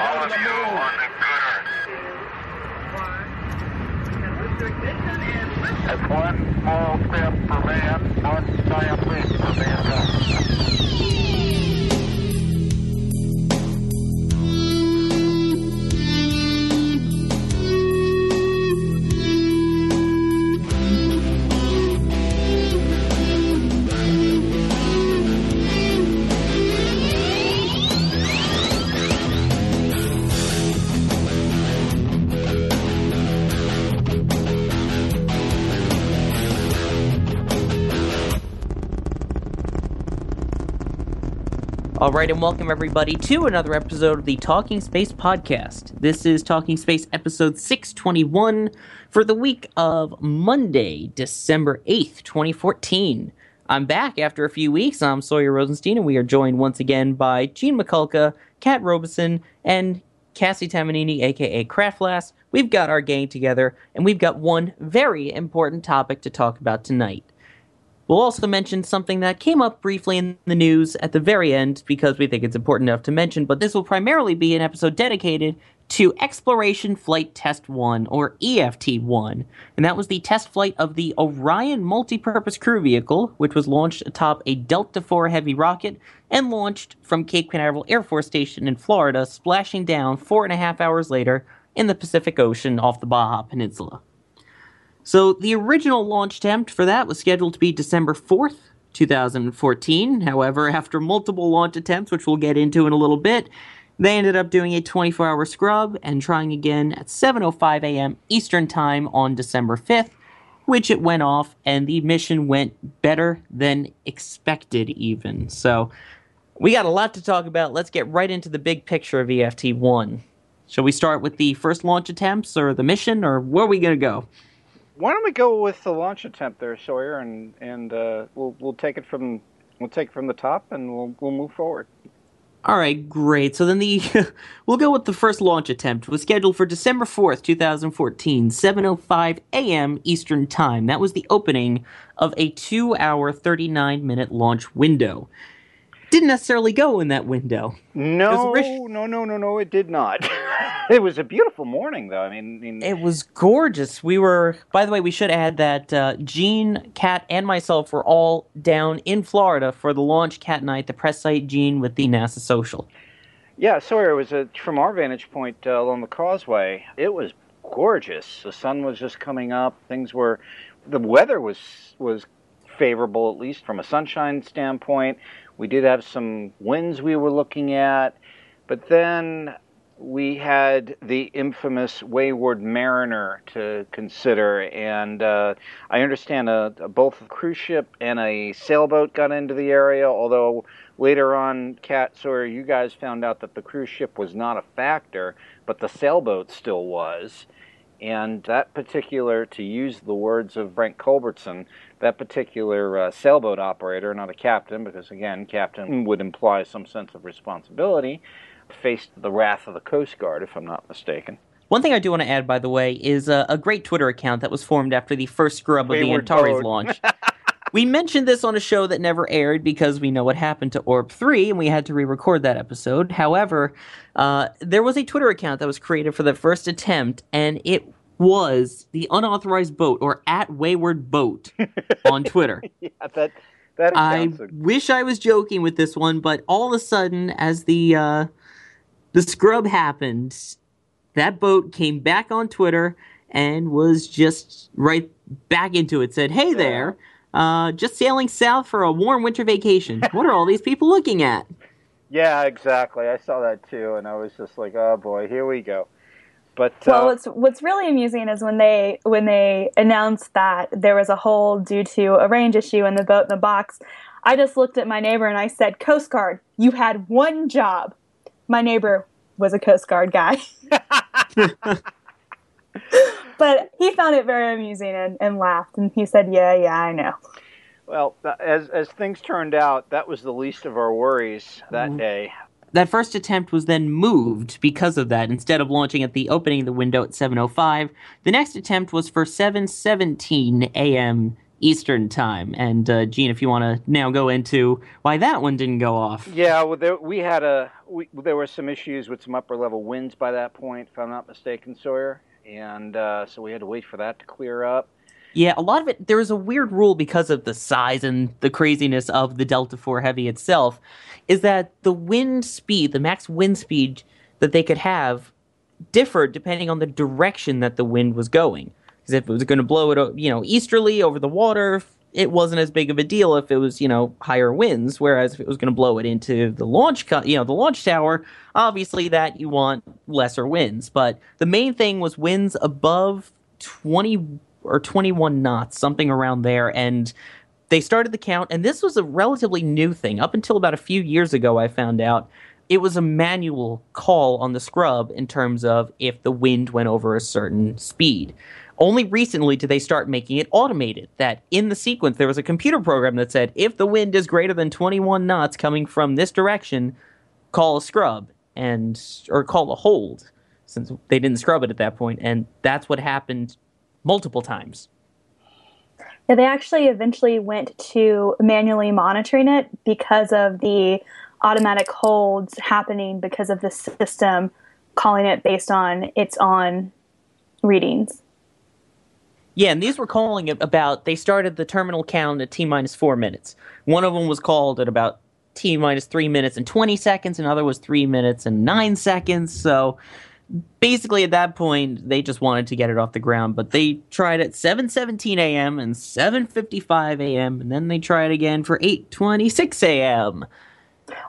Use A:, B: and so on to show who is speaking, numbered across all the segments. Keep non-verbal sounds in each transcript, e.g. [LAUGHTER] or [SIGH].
A: all of you on the gooder. That's one small step for man, one giant leap for mankind.
B: All right, and welcome everybody to another episode of the Talking Space podcast. This is Talking Space episode 621 for the week of Monday, December 8th, 2014. I'm back after a few weeks. I'm Sawyer Rosenstein, and we are joined once again by Gene Mikulka, Kat Robison, and Kassy Tamanini, aka Craftlass. We've got our gang together, and we've got one very important topic to talk about tonight. We'll also mention something that came up briefly in the news at the very end because we think it's important enough to mention, but this will primarily be an episode dedicated to Exploration Flight Test 1, or EFT 1. And that was the test flight of the Orion Multipurpose Crew Vehicle, which was launched atop a Delta IV Heavy rocket and launched from Cape Canaveral Air Force Station in Florida, splashing down four and a half hours later in the Pacific Ocean off the Baja Peninsula. So the original launch attempt for that was scheduled to be December 4th, 2014. However, after multiple launch attempts, which we'll get into in a little bit, they ended up doing a 24-hour scrub and trying again at 7:05 a.m. Eastern Time on December 5th, which it went off and the mission went better than expected even. So, we got a lot to talk about. Let's get right into the big picture of EFT1. Shall we start with the first launch attempts or the mission or where are we going to go?
C: Why don't we go with the launch attempt there, Sawyer, and and uh, we'll we'll take it from we'll take it from the top, and we'll we'll move forward.
B: All right, great. So then the [LAUGHS] we'll go with the first launch attempt. Was scheduled for December 4th, 2014, 7:05 a.m. Eastern Time. That was the opening of a 2-hour 39-minute launch window. Didn't necessarily go in that window.
C: No,
B: Rich-
C: no, no, no, no, it did not. [LAUGHS] it was a beautiful morning, though. I mean, I mean
B: It was gorgeous. We were, by the way, we should add that uh, Gene, Kat, and myself were all down in Florida for the launch Kat night, the press site Gene with the NASA social.
C: yeah, Sawyer it was a, from our vantage point uh, along the causeway. It was gorgeous. The sun was just coming up. Things were, the weather was was favorable at least from a sunshine standpoint. We did have some winds we were looking at, but then we had the infamous Wayward Mariner to consider, and uh, I understand uh, both a cruise ship and a sailboat got into the area. Although later on, Kat Sawyer, you guys found out that the cruise ship was not a factor, but the sailboat still was. And that particular, to use the words of Brent Culbertson, that particular uh, sailboat operator, not a captain, because again, captain would imply some sense of responsibility, faced the wrath of the Coast Guard, if I'm not mistaken.
B: One thing I do want to add, by the way, is a, a great Twitter account that was formed after the first scrub of the
C: Wayward
B: Antares
C: Boat.
B: launch. [LAUGHS] we mentioned this on a show that never aired because we know what happened to Orb 3 and we had to re record that episode. However, uh, there was a Twitter account that was created for the first attempt, and it was the unauthorized boat or at Wayward Boat [LAUGHS] on Twitter.
C: yeah, that that
B: I
C: accounts.
B: wish I was joking with this one, but all of a sudden, as the uh, the scrub happened, that boat came back on Twitter and was just right back into it. Said, "Hey there, uh, just sailing south for a warm winter vacation. What are all these people looking at?" [LAUGHS]
C: yeah, exactly. I saw that too, and I was just like, oh boy, here we go. But
D: Well,
C: uh,
D: what's what's really amusing is when they when they announced that there was a hole due to a range issue in the boat in the box. I just looked at my neighbor and I said, "Coast Guard, you had one job." My neighbor was a Coast Guard guy, [LAUGHS] but he found it very amusing and, and laughed. And he said, "Yeah, yeah, I know."
C: well, as as things turned out, that was the least of our worries that day.
B: That first attempt was then moved because of that. Instead of launching at the opening of the window at 7:05, the next attempt was for 7:17 a.m. Eastern time. And uh, Gene, if you want to now go into why that one didn't go off.
C: Yeah, well, there, we had a we, there were some issues with some upper level winds by that point, if I'm not mistaken, Sawyer, and uh, so we had to wait for that to clear up.
B: Yeah, a lot of it. There was a weird rule because of the size and the craziness of the Delta Four Heavy itself, is that the wind speed, the max wind speed that they could have, differed depending on the direction that the wind was going. Because if it was going to blow it, uh, you know, easterly over the water, it wasn't as big of a deal if it was, you know, higher winds. Whereas if it was going to blow it into the launch, co- you know, the launch tower, obviously that you want lesser winds. But the main thing was winds above twenty or twenty one knots, something around there, and they started the count. And this was a relatively new thing. Up until about a few years ago, I found out it was a manual call on the scrub in terms of if the wind went over a certain speed. Only recently did they start making it automated. That in the sequence, there was a computer program that said, if the wind is greater than 21 knots coming from this direction, call a scrub and or call a hold, since they didn't scrub it at that point, and that's what happened multiple times.
D: Yeah, they actually eventually went to manually monitoring it because of the automatic holds happening because of the system calling it based on its on readings.
B: Yeah, and these were calling it about. They started the terminal count at t minus four minutes. One of them was called at about t minus three minutes and twenty seconds. Another was three minutes and nine seconds. So basically, at that point, they just wanted to get it off the ground. But they tried at seven seventeen a.m. and seven fifty five a.m. and then they tried again for eight twenty six a.m.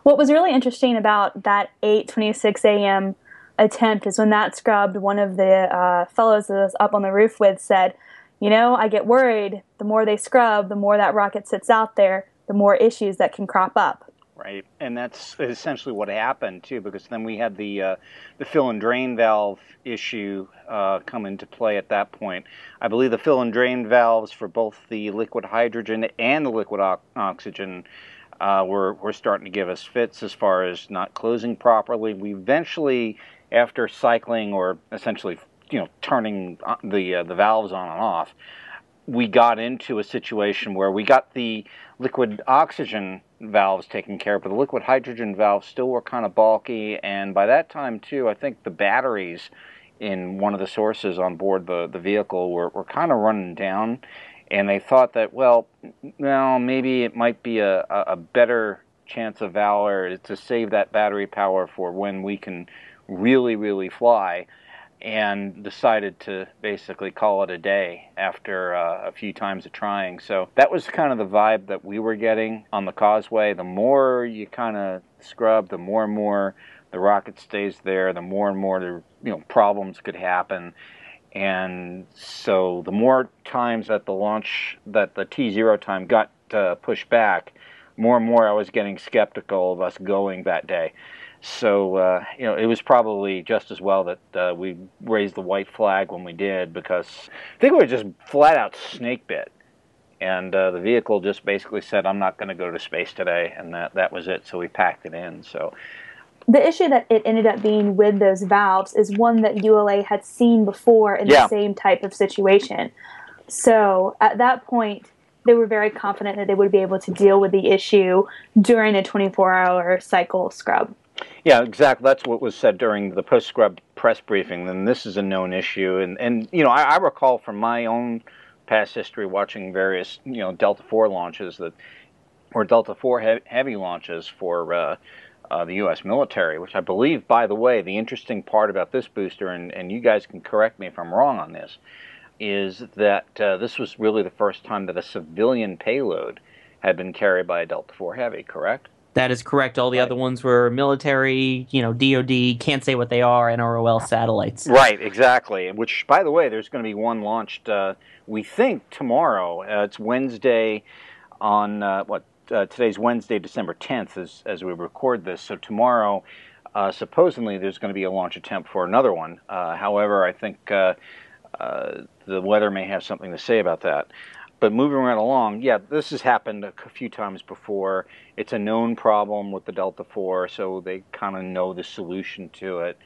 D: What was really interesting about that eight twenty six a.m. attempt is when that scrubbed, one of the uh, fellows that was up on the roof with said you know, I get worried the more they scrub, the more that rocket sits out there, the more issues that can crop up.
C: Right, and that's essentially what happened too, because then we had the uh, the fill and drain valve issue uh, come into play at that point. I believe the fill and drain valves for both the liquid hydrogen and the liquid o- oxygen uh, were were starting to give us fits as far as not closing properly. We eventually, after cycling or essentially you know turning the uh, the valves on and off, we got into a situation where we got the liquid oxygen valves taken care of, but the liquid hydrogen valves still were kind of bulky. And by that time, too, I think the batteries in one of the sources on board the, the vehicle were, were kind of running down. And they thought that, well, well, maybe it might be a, a better chance of valor to save that battery power for when we can really, really fly and decided to basically call it a day after uh, a few times of trying. So that was kind of the vibe that we were getting on the causeway. The more you kind of scrub, the more and more the rocket stays there, the more and more the you know problems could happen. And so the more times that the launch that the T zero time got uh, pushed back, more and more I was getting skeptical of us going that day. So uh, you know, it was probably just as well that uh, we raised the white flag when we did because I think we were just flat out snake bit, and uh, the vehicle just basically said, "I'm not going to go to space today," and that that was it. So we packed it in. So
D: the issue that it ended up being with those valves is one that ULA had seen before in
C: Yeah.
D: the same type of situation. So at that point, they were very confident that they would be able to deal with the issue during a 24 hour cycle scrub.
C: Yeah, exactly. That's what was said during the post scrub press briefing. Then this is a known issue, and and you know I, I recall from my own past history watching various you know Delta Four launches that or Delta Four he- heavy launches for uh, uh, the U.S. military, which I believe, by the way, the interesting part about this booster, and and you guys can correct me if I'm wrong on this, is that uh, this was really the first time that a civilian payload had been carried by a Delta Four heavy. Correct?
B: That is correct. All the other ones were military, you know, DoD, can't say what they are, NROL satellites.
C: Right, exactly. Which, by the way, there's going to be one launched. Uh, we think tomorrow. Uh, it's Wednesday. On uh, what? Uh, today's Wednesday, December 10th, as as we record this. So tomorrow, uh, supposedly, there's going to be a launch attempt for another one. Uh, however, I think uh, uh, the weather may have something to say about that. But moving right along, yeah, this has happened a few times before. It's a known problem with the Delta 4, so they kind of know the solution to it.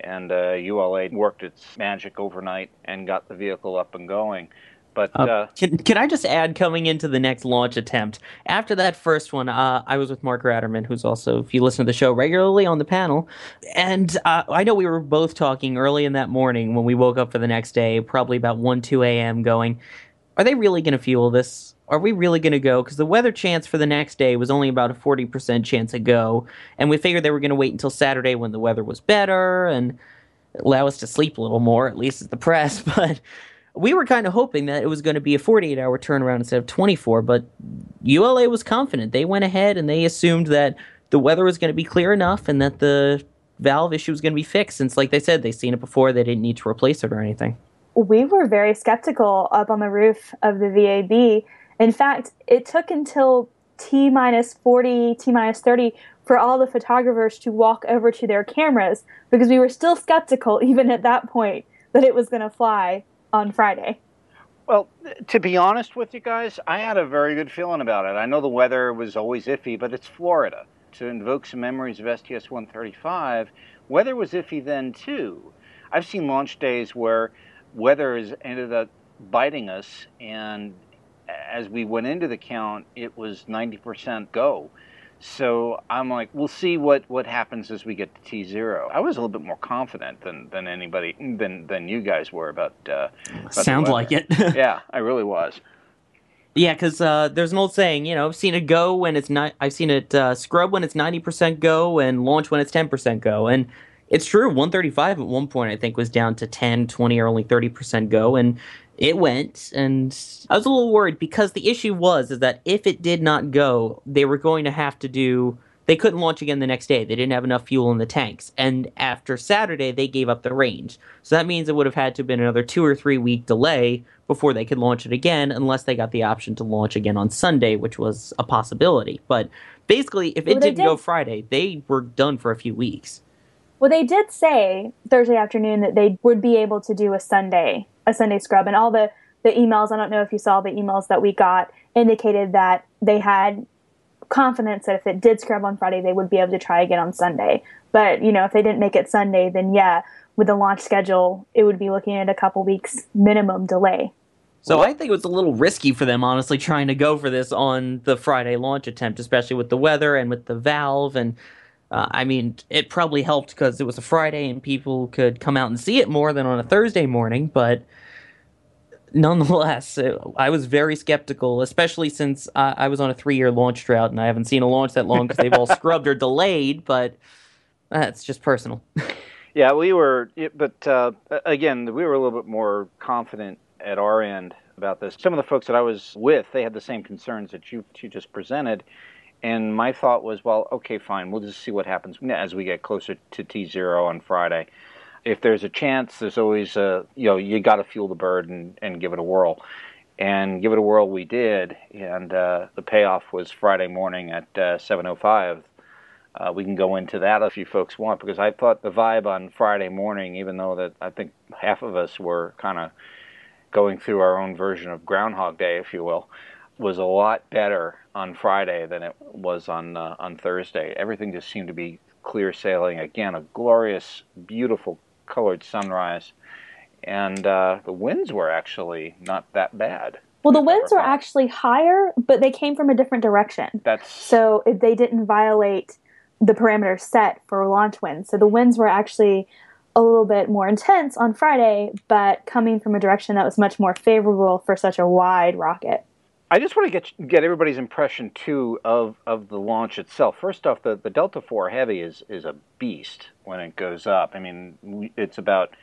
C: And uh, ULA worked its magic overnight and got the vehicle up and going. But
B: Uh,
C: uh,
B: can, can I just add coming into the next launch attempt? After that first one, uh, I was with Mark Ratterman, who's also, if you listen to the show regularly on the panel. And uh, I know we were both talking early in that morning when we woke up for the next day, probably about 1, 2 a.m., going, Are they really going to fuel this? Are we really going to go? Because the weather chance for the next day was only about a 40% chance of go. And we figured they were going to wait until Saturday when the weather was better and allow us to sleep a little more, at least as the press. [LAUGHS] But we were kind of hoping that it was going to be a 48 hour turnaround instead of 24, but ULA was confident. They went ahead and they assumed that the weather was going to be clear enough and that the valve issue was going to be fixed since, like they said, they've seen it before. They didn't need to replace it or anything.
D: We were very skeptical up on the roof of the VAB. In fact, it took until T minus 40, T minus 30 for all the photographers to walk over to their cameras because we were still skeptical, [LAUGHS] even at that point, that it was going to fly on Friday.
C: Well, to be honest with you guys, I had a very good feeling about it. I know the weather was always iffy, but it's Florida. To invoke some memories of STS 135, weather was iffy then too. I've seen launch days where weather has ended up biting us, and as we went into the count, it was 90% go. So I'm like, we'll see what, what happens as we get to T zero. I was a little bit more confident than, than anybody than than you guys were about. Uh, about
B: Sounds like it. [LAUGHS]
C: yeah, I really was.
B: Yeah, because uh, there's an old saying, you know, I've seen it go when it's not. I've seen it uh, scrub when it's ninety percent go and launch when it's ten percent go, and it's true. One thirty five at one point I think was down to 10, 20, or only thirty percent go, and it went. And I was a little worried because the issue was is that if it did not go, they were going to have to do. They couldn't launch again the next day. They didn't have enough fuel in the tanks, and after Saturday they gave up the range. So that means it would have had to have been another two or three week delay before they could launch it again, unless they got the option to launch again on Sunday, which was a possibility. But basically, if it
D: Well,
B: didn't go. Friday, they were done for a few weeks.
D: Well, they did say Thursday afternoon that they would be able to do a Sunday, a Sunday scrub, and all the the emails. I don't know if you saw the emails that we got indicated that they had confidence that if it did scrub on Friday, they would be able to try again on Sunday. But you know, if they didn't make it Sunday, then yeah, with the launch schedule, it would be looking at a couple weeks minimum delay.
B: So I think it was a little risky for them, honestly, trying to go for this on the Friday launch attempt, especially with the weather and with the valve. And uh, I mean, it probably helped because it was a Friday and people could come out and see it more than on a Thursday morning. But nonetheless, it, I was very skeptical, especially since uh, I was on a three-year launch drought and I haven't seen a launch that long because they've all [LAUGHS] scrubbed or delayed. But that's just personal. [LAUGHS]
C: Yeah, we were, but uh, again, we were a little bit more confident at our end about this. Some of the folks that I was with, they had the same concerns that you, you just presented. And my thought was, well, okay, fine, we'll just see what happens as we get closer to T0 on Friday. If there's a chance, there's always a, you know, you got to fuel the bird and, and give it a whirl. And give it a whirl we did, and uh, the payoff was Friday morning at uh, 7.05. Uh, we can go into that if you folks want, because I thought the vibe on Friday morning, even though that I think half of us were kind of going through our own version of Groundhog Day, if you will, was a lot better on Friday than it was on uh, on Thursday. Everything just seemed to be clear sailing. Again, a glorious, beautiful colored sunrise, and uh, the winds were actually not that bad.
D: Well, the winds were actually higher, but they came from a different direction.
C: That's
D: So they didn't violate the parameters set for launch winds. So the winds were actually a little bit more intense on Friday, but coming from a direction that was much more favorable for such a wide rocket.
C: I just want to get get everybody's impression too of, of the launch itself. First off, the, the Delta Four Heavy is is a beast when it goes up. I mean, it's about,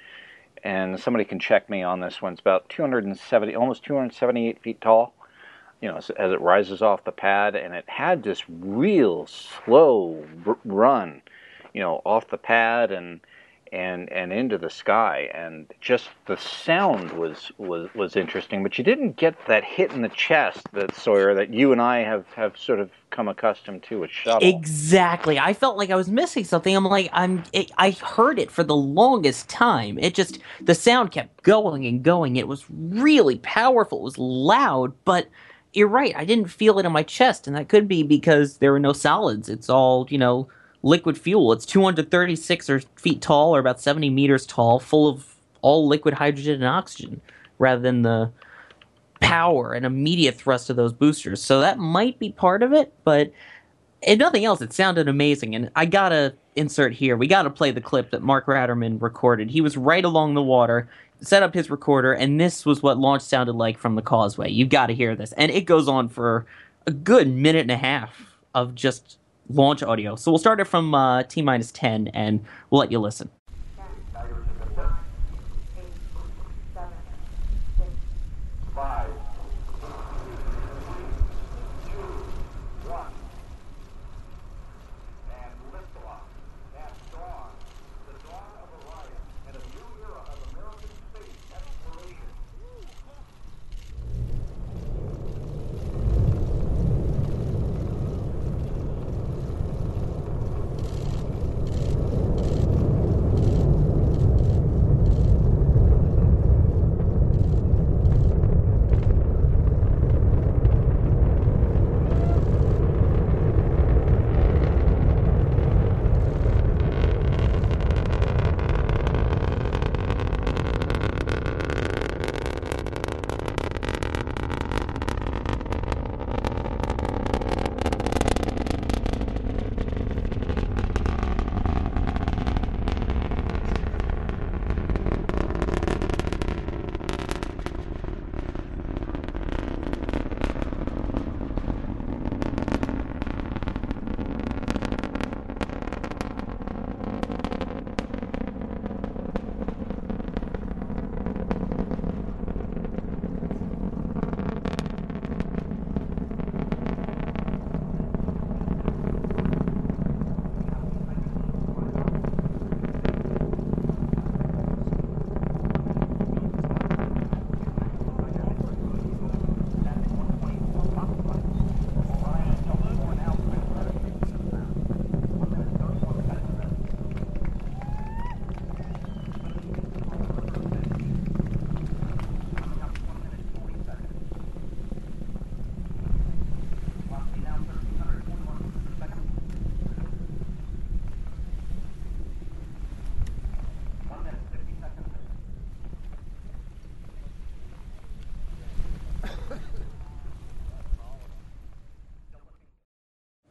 C: and somebody can check me on this one. It's about 270, almost 278 feet tall. You know, as, it rises off the pad, and it had this real slow r- run, you know, off the pad and and and into the sky and just the sound was was was interesting but you didn't get that hit in the chest that Sawyer that you and I have have sort of come accustomed to with shuttle
B: Exactly. I felt like I was missing something. I'm like, I'm. It, I heard it for the longest time. It just the sound kept going and going. It was really powerful. It was loud, but you're right. I didn't feel it in my chest, and that could be because there were no solids. It's all you know, liquid fuel. It's 236 or feet tall, or about 70 meters tall, full of all liquid hydrogen and oxygen, rather than the power and immediate thrust of those boosters. So that might be part of it, but if nothing else, it sounded amazing. And I gotta insert here, we gotta play the clip that Mark Ratterman recorded. He was right along the water, set up his recorder, and this was what launch sounded like from the causeway. You've gotta hear this. And it goes on for a good minute and a half of just launch audio. So we'll start it from uh, T minus 10 and we'll let you listen.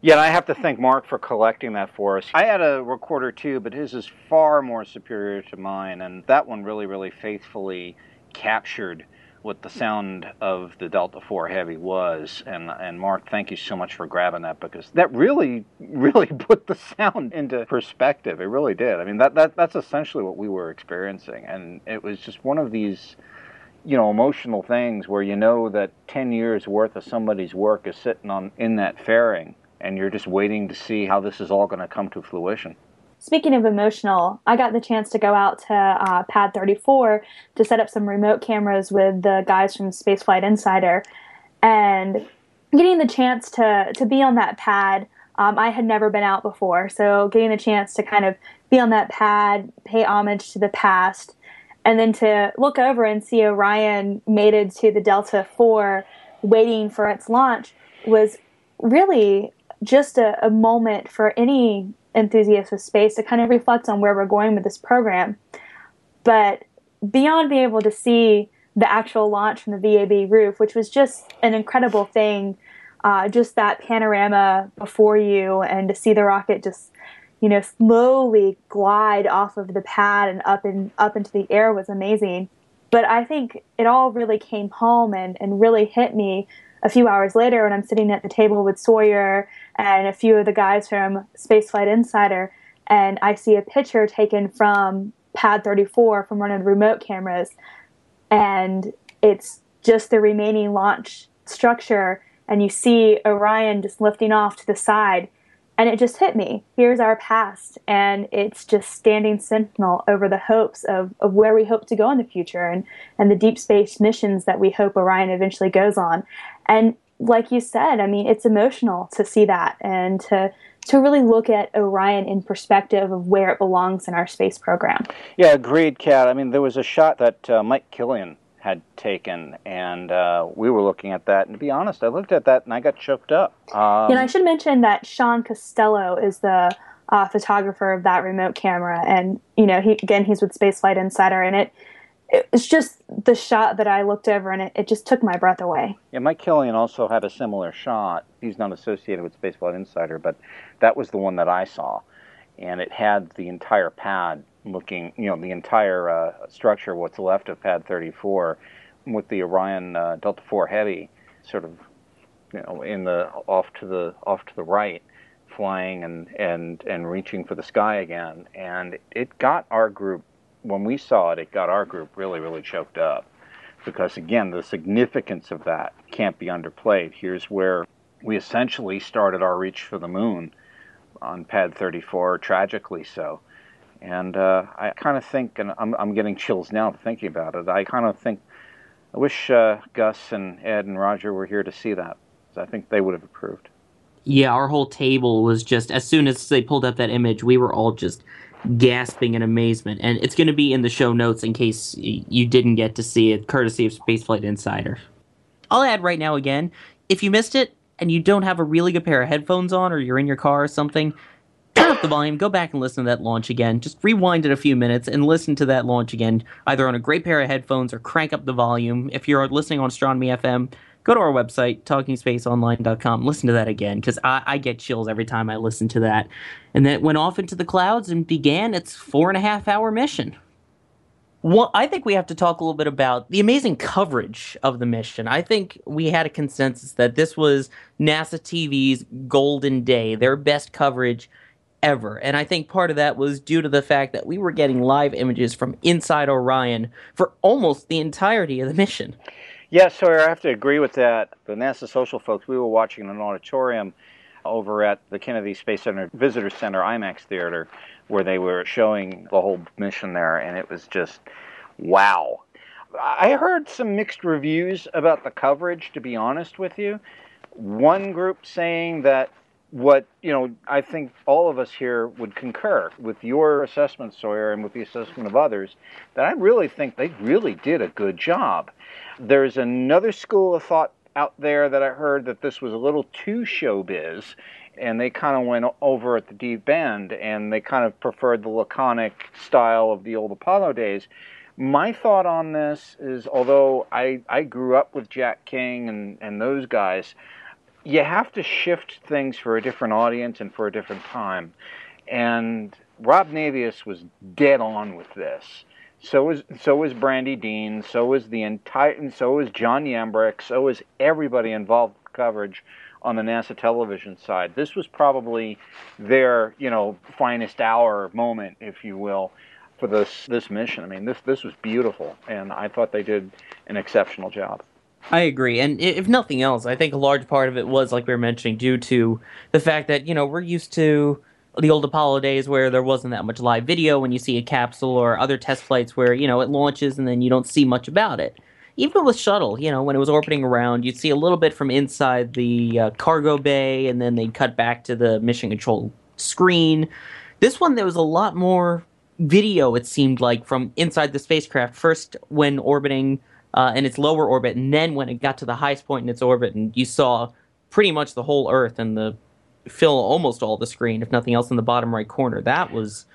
C: Yeah, I have to thank Mark for collecting that for us. I had a recorder too, but his is far more superior to mine, and that one really, really faithfully captured what the sound of the Delta 4 Heavy was. And and Mark, thank you so much for grabbing that because that really, [LAUGHS] really put the sound into perspective. It really did. I mean, that, that that's essentially what we were experiencing, and it was just one of these you know emotional things where you know that 10 years worth of somebody's work is sitting on in that fairing and you're just waiting to see how this is all going to come to fruition
D: Speaking of emotional, I got the chance to go out to uh, Pad 34 to set up some remote cameras with the guys from Spaceflight Insider, and getting the chance to to be on that pad. Um, I had never been out before, so getting the chance to kind of be on that pad, pay homage to the past, and then to look over and see Orion mated to the Delta 4 waiting for its launch was really just a, a moment for any enthusiast of space to kind of reflect on where we're going with this program. But beyond being able to see the actual launch from the VAB roof, which was just an incredible thing, uh, just that panorama before you and to see the rocket just you know slowly glide off of the pad and up and up into the air was amazing but i think it all really came home and, and really hit me a few hours later when i'm sitting at the table with sawyer and a few of the guys from spaceflight insider and i see a picture taken from pad 34 from one of the remote cameras and it's just the remaining launch structure and you see orion just lifting off to the side and it just hit me. Here's our past, and it's just standing sentinel over the hopes of, of where we hope to go in the future and, and the deep space missions that we hope Orion eventually goes on. And like you said, I mean, it's emotional to see that and to to really look at Orion in perspective of where it belongs in our space program.
C: Yeah, agreed, Kat. I mean, there was a shot that uh, Mike Killian had taken, and uh, we were looking at that. And to be honest, I looked at that and I got choked up. Um,
D: and I should mention that Sean Costello is the uh, photographer of that remote camera, and you know, he again, he's with Spaceflight Insider, and it it's just the shot that I looked over and it, it just took my breath away.
C: Yeah, Mike Killian also had a similar shot. He's not associated with Spaceflight Insider, but that was the one that I saw, and it had the entire pad looking, you know, the entire uh, structure, what's left of Pad 34, with the Orion uh, Delta IV Heavy, sort of, you know, in the off to the off to the right, flying and and and reaching for the sky again, and it got our group when we saw it, it got our group really really choked up, because again, the significance of that can't be underplayed. Here's where we essentially started our reach for the moon on Pad 34, tragically so. And uh, I kind of think, and I'm, I'm getting chills now thinking about it. I kind of think, I wish uh, Gus and Ed and Roger were here to see that. I think they would have approved.
B: Yeah, our whole table was just as soon as they pulled up that image, we were all just gasping in amazement. And it's going to be in the show notes in case you didn't get to see it, courtesy of Spaceflight Insider. I'll add right now again if you missed it and you don't have a really good pair of headphones on, or you're in your car or something, turn up the volume, go back and listen to that launch again. Just rewind it a few minutes and listen to that launch again, either on a great pair of headphones or crank up the volume. If you're listening on Astronomy FM, go to our website, talkingspaceonline.com, listen to that again, because I, I, get chills every time I listen to that. And then it went off into the clouds and began its four and a half hour mission. Well, I think we have to talk a little bit about the amazing coverage of the mission. I think we had a consensus that this was NASA TV's golden day, their best coverage ever. And I think part of that was due to the fact that we were getting live images from inside Orion for almost the entirety of the mission.
C: Yeah, Sawyer, I have to agree with that. The NASA social folks, we were watching in an auditorium over at the Kennedy Space Center Visitor Center IMAX Theater where they were showing the whole mission there, and it was just wow. I heard some mixed reviews about the coverage, to be honest with you. One group saying that what, you know, I think all of us here would concur with your assessment, Sawyer, and with the assessment of others, that I really think they really did a good job. There's another school of thought out there that I heard that this was a little too showbiz and they kind of went over at the deep end and they kind of preferred the laconic style of the old Apollo days. My thought on this is although I, I grew up with Jack King and, and those guys, you have to shift things for a different audience and for a different time. And Rob Navias was dead on with this. So was so was Brandi Dean. So was the entire. And so was John Yembrick. So was everybody involved with coverage on the NASA television side. This was probably their, you know, finest hour moment, if you will, for this this mission. I mean, this this was beautiful, and I thought they did an exceptional job.
B: I agree, and if nothing else, I think a large part of it was, like we were mentioning, due to the fact that you know we're used to the old Apollo days where there wasn't that much live video when you see a capsule or other test flights where you know it launches and then you don't see much about it even with shuttle, you know, when it was orbiting around, you'd see a little bit from inside the uh, cargo bay, and then they'd cut back to the mission control screen. This one, there was a lot more video. It seemed like from inside the spacecraft. First, when orbiting uh, in its lower orbit, and then when it got to the highest point in its orbit, and you saw pretty much the whole Earth and the fill almost all the screen, if nothing else, in the bottom right corner. That was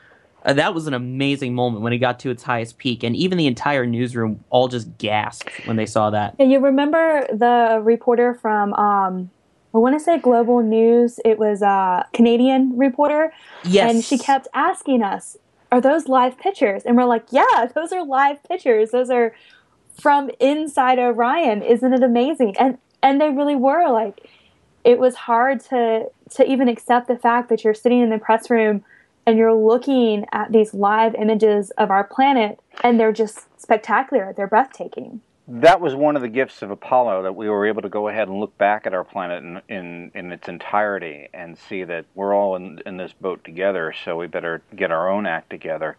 B: uh, that was an amazing moment when it got to its highest peak, and even the entire newsroom all just gasped when they saw that.
D: And you remember the reporter from, um, I want to say Global News. It was a Canadian reporter.
B: Yes.
D: And she kept asking us, "Are those live pictures?" And we're like, "Yeah, those are live pictures. Those are from inside Orion. Isn't it amazing?" And and they really were. Like, it was hard to to even accept the fact that you're sitting in the press room and you're looking at these live images of our planet and they're just spectacular they're breathtaking
C: that was one of the gifts of apollo that we were able to go ahead and look back at our planet in, in, in its entirety and see that we're all in, in this boat together so we better get our own act together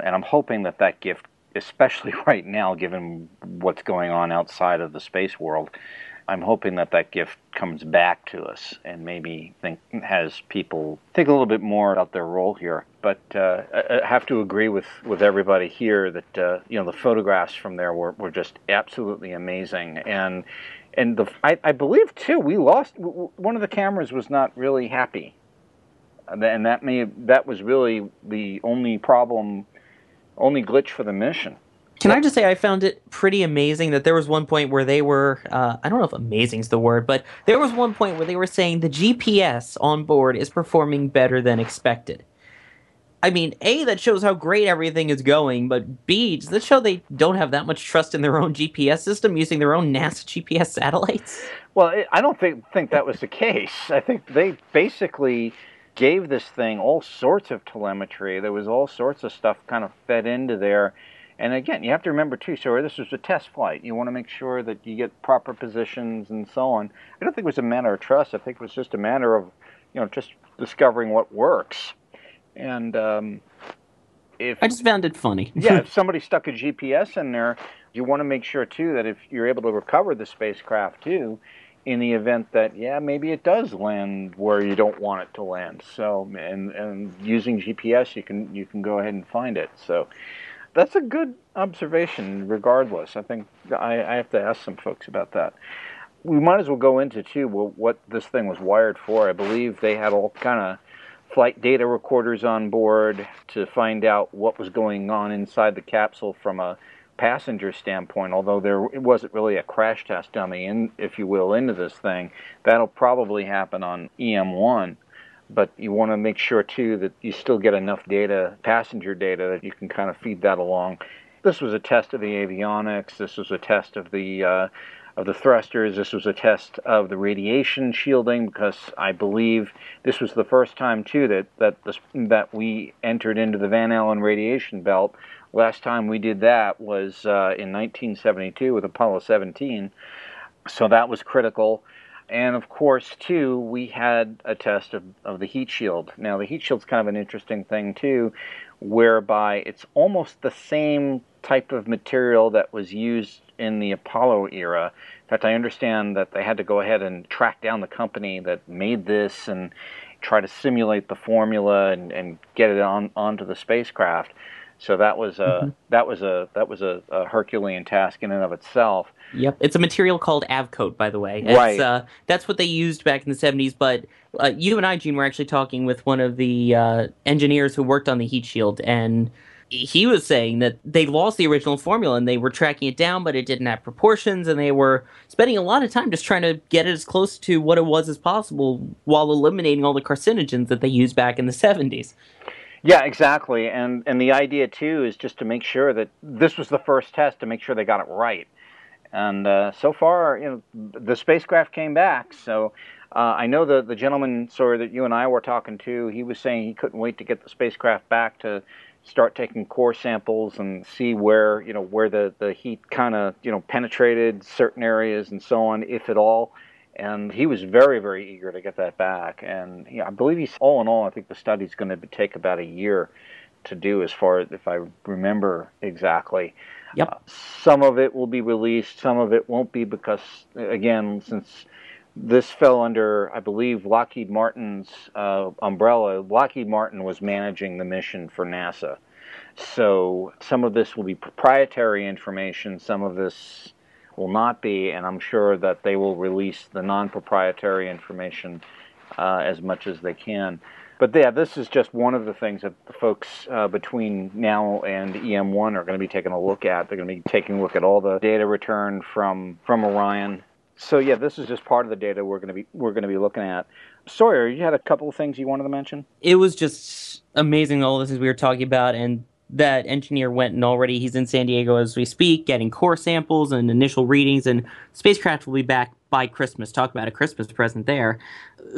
C: and i'm hoping that that gift especially [LAUGHS] right now given what's going on outside of the space world I'm hoping that that gift comes back to us and maybe think has people think a little bit more about their role here. But uh, I have to agree with, with everybody here that uh, you know the photographs from there were, were just absolutely amazing and and the I, I believe too we lost one of the cameras was not really happy and that may that was really the only problem only glitch for the mission
B: Can I just say I found it pretty amazing that there was one point where they were uh, I don't know if amazing is the word, but there was one point where they were saying the GPS on board is performing better than expected. I mean, A, that shows how great everything is going, but B, does that show they don't have that much trust in their own GPS system using their own NASA GPS satellites?
C: Well, I don't think think that was the case. I think they basically gave this thing all sorts of telemetry. There was all sorts of stuff kind of fed into there. And again, you have to remember too, so this was a test flight. You want to make sure that you get proper positions and so on. I don't think it was a matter of trust. I think it was just a matter of, you know, just discovering what works. And um, if
B: I just found it funny. [LAUGHS]
C: yeah, if somebody stuck a GPS in there, you want to make sure too that if you're able to recover the spacecraft too, in the event that yeah maybe it does land where you don't want it to land. So and and using GPS you can you can go ahead and find it. So that's a good observation. Regardless, I think I, I have to ask some folks about that. We might as well go into too what this thing was wired for. I believe they had all kind of flight data recorders on board to find out what was going on inside the capsule from a passenger standpoint, although there it wasn't really a crash test dummy, in, if you will, into this thing. That'll probably happen on EM1. But you want to make sure, too, that you still get enough data, passenger data, that you can kind of feed that along. This was a test of the avionics. This was a test of the uh, of the thrusters. This was a test of the radiation shielding because I believe this was the first time too that that this, that we entered into the Van Allen radiation belt. Last time we did that was uh, in 1972 with Apollo 17, so that was critical. And of course, too, we had a test of, of the heat shield. Now, the heat shield's kind of an interesting thing too, whereby it's almost the same type of material that was used in the Apollo era. In fact, I understand that they had to go ahead and track down the company that made this and try to simulate the formula and, and get it on onto the spacecraft. So that was a mm-hmm. that was a that was a, a, Herculean task in and of itself.
B: Yep, it's a material called Avcoat, by the way.
C: It's, right.
B: Uh, that's what they used back in the seventies. But uh, you and I, Gene, were actually talking with one of the uh, engineers who worked on the heat shield, and he was saying that they lost the original formula and they were tracking it down, but it didn't have proportions, and they were spending a lot of time just trying to get it as close to what it was as possible while eliminating all the carcinogens that they used back in the 70s.
C: Yeah, exactly. And and the idea too is just to make sure that this was the first test to make sure they got it right. And uh, so far, you know, the spacecraft came back. So uh, I know the the gentleman, sorry, that you and I were talking to. He was saying he couldn't wait to get the spacecraft back to start taking core samples and see where you know where the the heat kind of you know penetrated certain areas and so on, if at all. And he was very very eager to get that back. And I believe he's all in all, I think the study's going to take about a year to do, as far as if I remember exactly.
B: Yep. Uh,
C: some of it will be released, some of it won't be because again, since this fell under, I believe, Lockheed Martin's uh, umbrella. Lockheed Martin was managing the mission for NASA. So some of this will be proprietary information, some of this will not be, and I'm sure that they will release the non proprietary information uh, as much as they can. But yeah, this is just one of the things that the folks uh, between now and EM1 are going to be taking a look at. They're going to be taking a look at all the data returned from from Orion so yeah, this is just part of the data we're going to be we're going to be looking at. Sawyer, you had a couple of things you wanted to mention.
B: It was just amazing all the things we were talking about, and that engineer went and already he's in San Diego as we speak, getting core samples and initial readings, and spacecraft will be back by Christmas. Talk about a Christmas present there.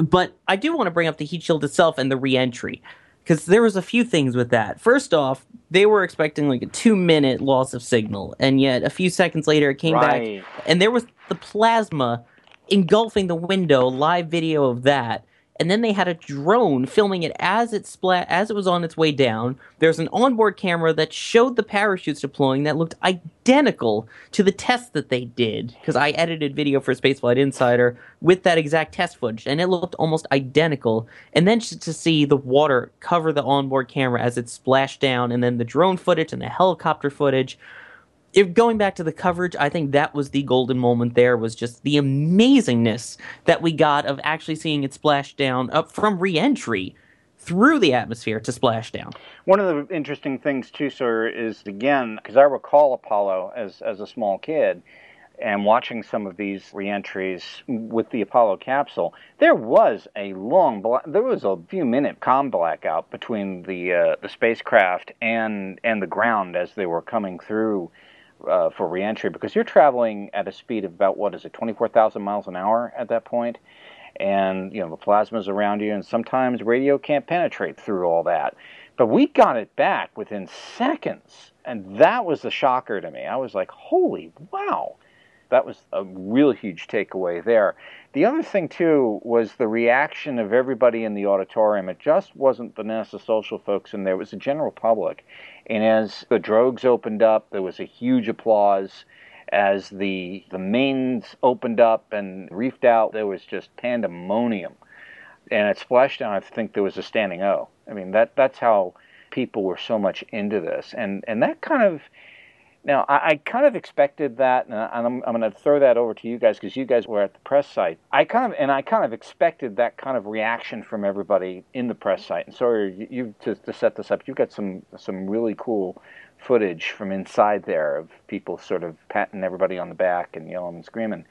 B: But I do want to bring up the heat shield itself and the reentry because there was a few things with that. First off, they were expecting like a two minute loss of signal, and yet a few seconds later it came
C: right.
B: back, and there was the plasma engulfing the window. Live video of that and then they had a drone filming it as it splat as it was on its way down. There's an onboard camera that showed the parachutes deploying that looked identical to the test that they did because I edited video for Spaceflight Insider with that exact test footage, and it looked almost identical. And then to see the water cover the onboard camera as it splashed down, and then the drone footage and the helicopter footage if going back to the coverage, I think that was the golden moment there was just the amazingness that we got of actually seeing it splash down up from reentry through the atmosphere to splash down.
C: One of the interesting things too, sir, is again because I recall Apollo as as a small kid and watching some of these reentries with the Apollo capsule, there was a long, bla- there was a few minute com blackout between the uh, the spacecraft and and the ground as they were coming through uh, for reentry because you're traveling at a speed of about what is it, twenty four thousand miles an hour at that point, and you know the plasma's around you, and sometimes radio can't penetrate through all that. But we got it back within seconds, and that was the shocker to me. I was like, "Holy wow!" that was a real huge takeaway there. The other thing too was the reaction of everybody in the auditorium. It just wasn't the NASA social folks in there; it was the general public. And as the drogues opened up, there was a huge applause. As the the mains opened up and reefed out, there was just pandemonium. And at Splashdown, I think there was a standing O. I mean, that that's how people were so much into this, and and that kind of now, I, I, kind of expected that, and uh, I'm, I'm going to throw that over to you guys because you guys were at the press site. I kind of and I kind of expected that kind of reaction from everybody in the press site. And sorry, you, you to, to set this up, you've got some some really cool footage from inside there of people sort of patting everybody on the back and yelling and screaming.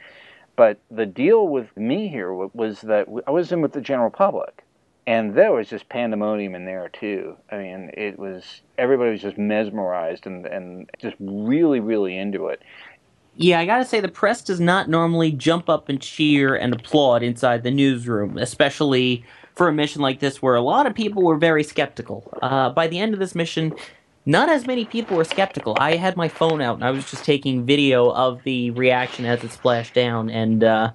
C: But the deal with me here was that I was in with the general public and there was just pandemonium in there too. I mean, it was everybody was just mesmerized and and just really really into it.
B: Yeah, I gotta say the press does not normally jump up and cheer and applaud inside the newsroom, especially for a mission like this where a lot of people were very skeptical. Uh, by the end of this mission, not as many people were skeptical. I had my phone out and I was just taking video of the reaction as it splashed down, and uh,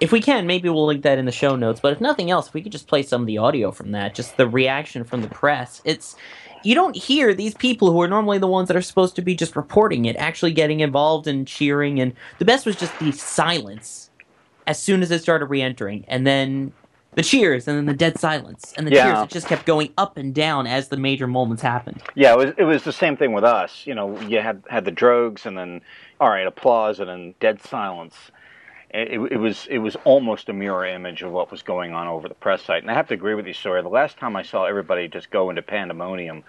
B: if we can, maybe we'll link that in the show notes. But if nothing else, if we could just play some of the audio from that, just the reaction from the press. It's you don't hear these people who are normally the ones that are supposed to be just reporting it actually getting involved and cheering. And the best was just the silence as soon as it started re-entering, and then the cheers, and then the dead silence, and the
C: Yeah.
B: cheers. It just kept going up and down as the major moments happened.
C: Yeah, it was it was the same thing with us. You know, you had had the drogues, and then all right, applause, and then dead silence. It, it was it was almost a mirror image of what was going on over the press site. And I have to agree with you, Sawyer. The last time I saw everybody just go into pandemonium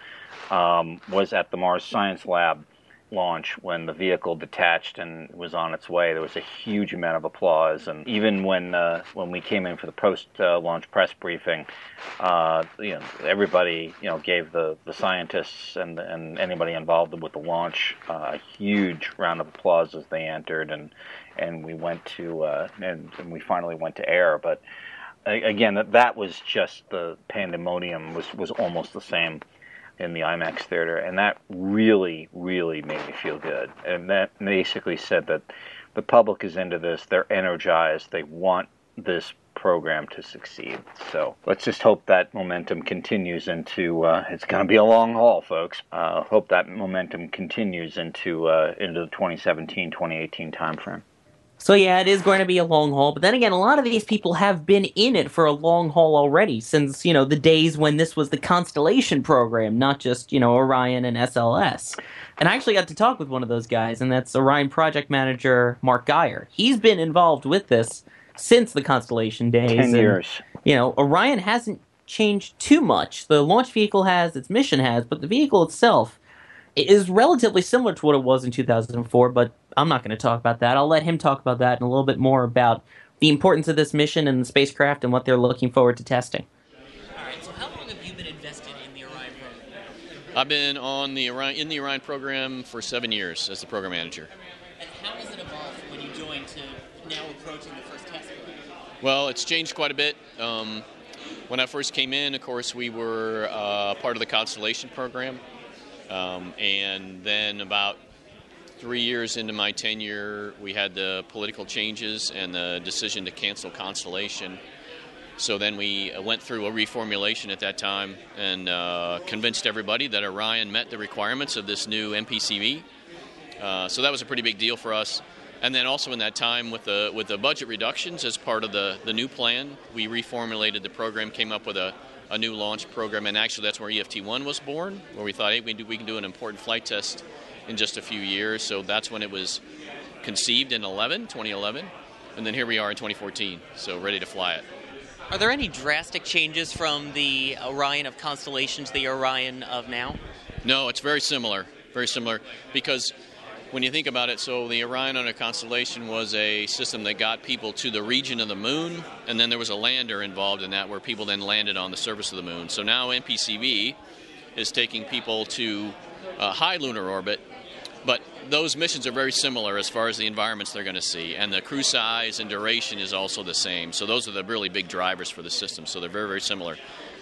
C: um, was at the Mars Science Lab launch when the vehicle detached and was on its way. There was a huge amount of applause, and even when uh, when we came in for the post uh, launch press briefing, uh, you know everybody you know gave the, the scientists and and anybody involved with the launch uh, a huge round of applause as they entered, and and we went to uh, and, and we finally went to air, but. Again, that that was just the pandemonium was, was almost the same in the IMAX theater, and that really, really made me feel good. And that basically said that the public is into this, they're energized, they want this program to succeed. So let's just hope that momentum continues into. Uh, it's going to be a long haul, folks. Uh, hope that momentum continues into uh, into the 2017-2018 timeframe.
B: So yeah, it is going to be a long haul, but then again, a lot of these people have been in it for a long haul already since, you know, the days when this was the Constellation program, not just, you know, Orion and SLS. And I actually got to talk with one of those guys, and that's Orion project manager Mark Geyer. He's been involved with this since the Constellation days.
C: Ten
B: and,
C: years.
B: You know, Orion hasn't changed too much. The launch vehicle has, its mission has, but the vehicle itself is relatively similar to what it was in 2004, but I'm not going to talk about that. I'll let him talk about that and a little bit more about the importance of this mission and the spacecraft and what they're looking forward to testing. All right, so how long have you been invested in the Orion program?
E: I've been on the Orion, in the Orion program for seven years as the program manager.
B: And how has it evolved when you joined to now approaching the first test?
E: Well, it's changed quite a bit. Um, when I first came in, of course, we were uh, part of the Constellation program. Um, and then about three years into my tenure, we had the political changes and the decision to cancel Constellation. So then we went through a reformulation at that time and uh, convinced everybody that Orion met the requirements of this new MPCV. Uh, so that was a pretty big deal for us. And then also in that time, with the with the budget reductions as part of the the new plan, we reformulated the program, came up with a, a new launch program, and actually that's where EFT1 was born, where we thought, hey, we, do, we can do an important flight test in just a few years. So that's when it was conceived in 11, 2011, and then here we are in 2014, so ready to fly it.
B: Are there any drastic changes from the Orion of Constellation to the Orion of now?
E: No, it's very similar. Very similar because when you think about it, so the Orion under Constellation was a system that got people to the region of the moon, and then there was a lander involved in that where people then landed on the surface of the moon. So now MPCV is taking people to uh, high lunar orbit, but those missions are very similar as far as the environments they're going to see, and the crew size and duration is also the same. So those are the really big drivers for the system. So they're very, very similar.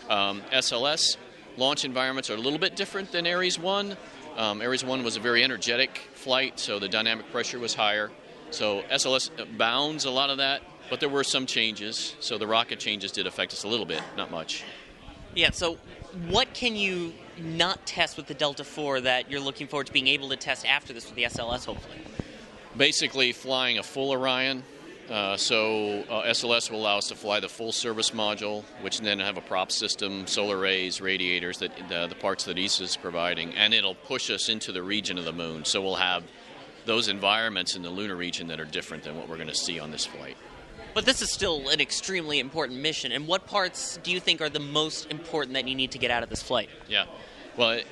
E: Um, SLS launch environments are a little bit different than Ares 1. Um, Ares 1 was a very energetic flight, so the dynamic pressure was higher. So SLS bounds a lot of that, but there were some changes. So the rocket changes did affect us a little bit, not much.
B: Yeah, so what can you not test with the Delta 4 that you're looking forward to being able to test after this with the SLS, hopefully?
E: Basically, flying a full Orion. Uh, so uh, SLS will allow us to fly the full service module, which then have a prop system, solar arrays, radiators, that the parts that ESA is providing, and it'll push us into the region of the moon. So we'll have those environments in the lunar region that are different than what we're going to see on this flight.
B: But this is still an extremely important mission. And what parts do you think are the most important that you need to get out of this flight?
E: Yeah. Well, it,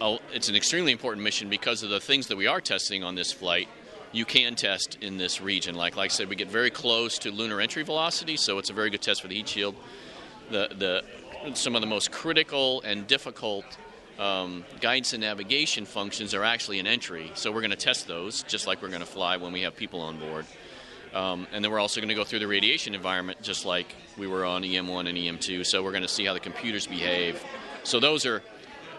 E: oh, it's an extremely important mission because of the things that we are testing on this flight. You can test in this region. Like, like I said, we get very close to lunar entry velocity, so it's a very good test for the heat shield. The, the, some of the most critical and difficult um, guidance and navigation functions are actually in entry, so we're going to test those just like we're going to fly when we have people on board. Um, and then we're also going to go through the radiation environment just like we were on EM1 and EM2. So we're going to see how the computers behave. So those are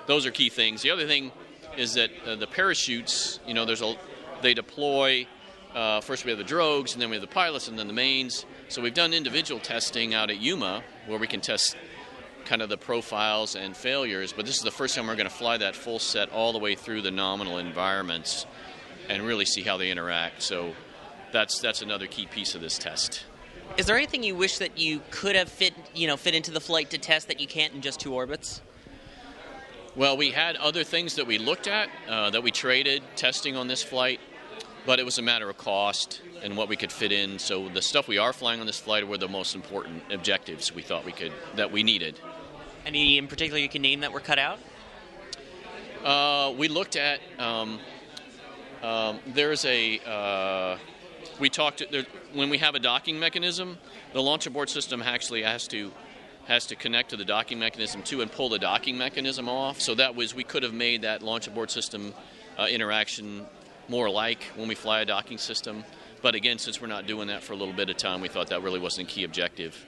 E: those are key things. The other thing is that uh, the parachutes, you know, there's a they deploy. Uh, first we have the drogues, and then we have the pilots, and then the mains. So we've done individual testing out at Yuma, where we can test kind of the profiles and failures. But this is the first time we're going to fly that full set all the way through the nominal environments and really see how they interact. So that's that's another key piece of this test.
B: Is there anything you wish that you could have fit, you know, fit into the flight to test that you can't in just two orbits?
E: Well, we had other things that we looked at uh, that we traded testing on this flight, but it was a matter of cost and what we could fit in. So the stuff we are flying on this flight were the most important objectives we thought we could that we needed.
B: Any in particular you can name that were cut out?
E: Uh, we looked at um, um, there's a uh, we talked there, when we have a docking mechanism, the launch abort system actually has to has to connect to the docking mechanism too and pull the docking mechanism off. So that was we could have made that launch abort system uh, interaction more like when we fly a docking system. But again, since we're not doing that for a little bit of time, we thought that really wasn't a key objective.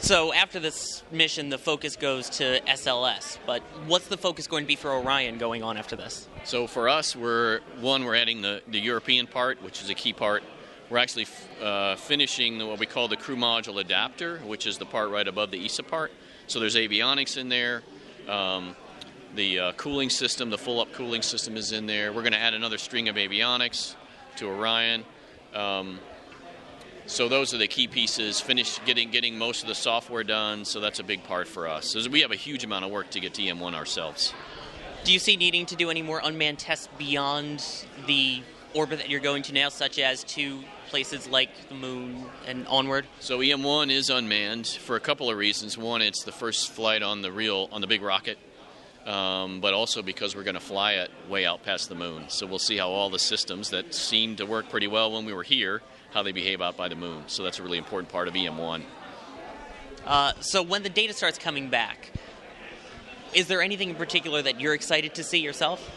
B: So after this mission, the focus goes to SLS. But what's the focus going to be for Orion going on after this?
E: So for us, we're one, we're adding the, the European part, which is a key part. We're actually uh, finishing the, what we call the crew module adapter, which is the part right above the ESA part. So there's avionics in there. Um, the uh, cooling system, the full up cooling system is in there. We're going to add another string of avionics to Orion. Um, so those are the key pieces. Finish getting getting most of the software done. So that's a big part for us. So we have a huge amount of work to get to EM1 ourselves.
B: Do you see needing to do any more unmanned tests beyond the orbit that you're going to now, such as to places like the moon and onward?
E: So EM1 is unmanned for a couple of reasons. One, it's the first flight on the real on the big rocket. Um, but also because we're going to fly it way out past the moon. So we'll see how all the systems that seemed to work pretty well when we were here how they behave out by the moon. So that's a really important part of EM1.
B: Uh, so when the data starts coming back, is there anything in particular that you're excited to see yourself?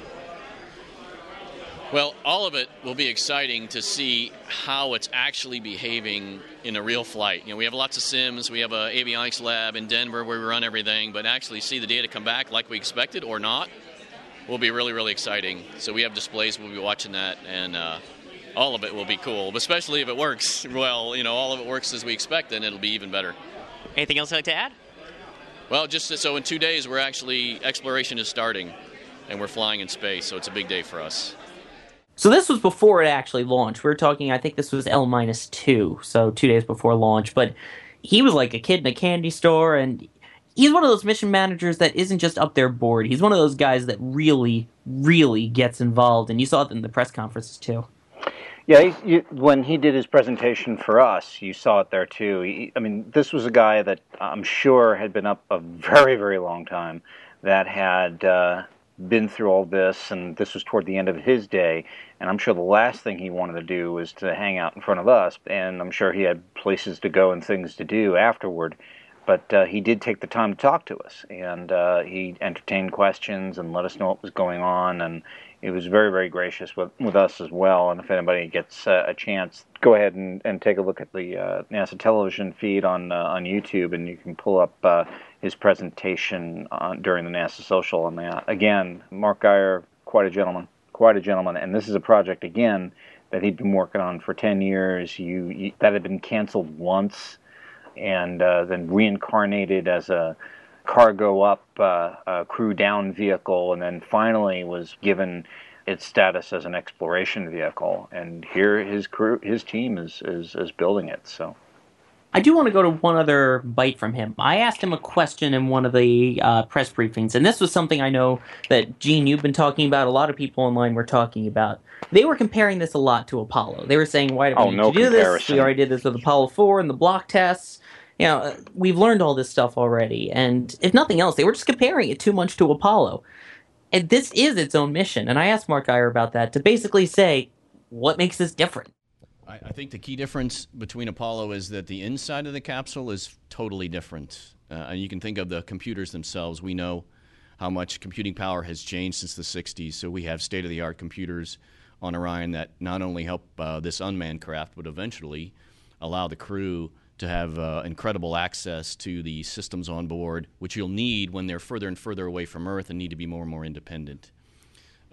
E: Well, all of it will be exciting to see how it's actually behaving in a real flight. You know, we have lots of sims. We have a avionics lab in Denver where we run everything, but actually see the data come back like we expected or not will be really, really exciting. So we have displays. We'll be watching that, and uh, all of it will be cool, especially if it works [LAUGHS] well. You know, all of it works as we expect, then it'll be even better.
B: Anything else you'd like to add?
E: Well, just so in two days, we're actually exploration is starting, and we're flying in space, so it's a big day for us.
B: So this was before it actually launched. We are talking. I think this was L minus two, so two days before launch. But he was like a kid in a candy store, and he's one of those mission managers that isn't just up there bored. He's one of those guys that really, really gets involved, and you saw it in the press conferences too.
C: Yeah, he, you, when he did his presentation for us, you saw it there too. He, I mean, this was a guy that I'm sure had been up a very, very long time, that had uh, been through all this, and this was toward the end of his day. And I'm sure the last thing he wanted to do was to hang out in front of us, and I'm sure he had places to go and things to do afterward. But uh, he did take the time to talk to us, and uh, he entertained questions and let us know what was going on, and he was very, very gracious with, with us as well. And if anybody gets uh, a chance, go ahead and, and take a look at the uh, NASA television feed on uh, on YouTube, and you can pull up uh, his presentation on, during the NASA social on that. Again, Mark Geyer, quite a gentleman, quite a gentleman. And this is a project again that he'd been working on for ten years. You, you that had been canceled once, and uh, then reincarnated as a cargo up, uh, uh, crew down vehicle, and then finally was given its status as an exploration vehicle. And here his crew, his team is is, is building it. So.
B: I do want to go to one other bite from him. I asked him a question in one of the uh, press briefings, and this was something I know that Gene, you've been talking about. A lot of people online were talking about. They were comparing this a lot to Apollo. They were saying, "Why did we
C: Oh,
B: need
C: no
B: to do this? We already did this with Apollo four and the block tests. You know, we've learned all this stuff already." And if nothing else, they were just comparing it too much to Apollo. And this is its own mission. And I asked Mark Geyer about that to basically say, what makes this different?
E: I, I think the key difference between Apollo is that the inside of the capsule is totally different. Uh, and you can think of the computers themselves. We know how much computing power has changed since the 60s. So we have state of the art computers on Orion that not only help uh, this unmanned craft, but eventually allow the crew to have uh, incredible access to the systems on board, which you'll need when they're further and further away from Earth and need to be more and more independent.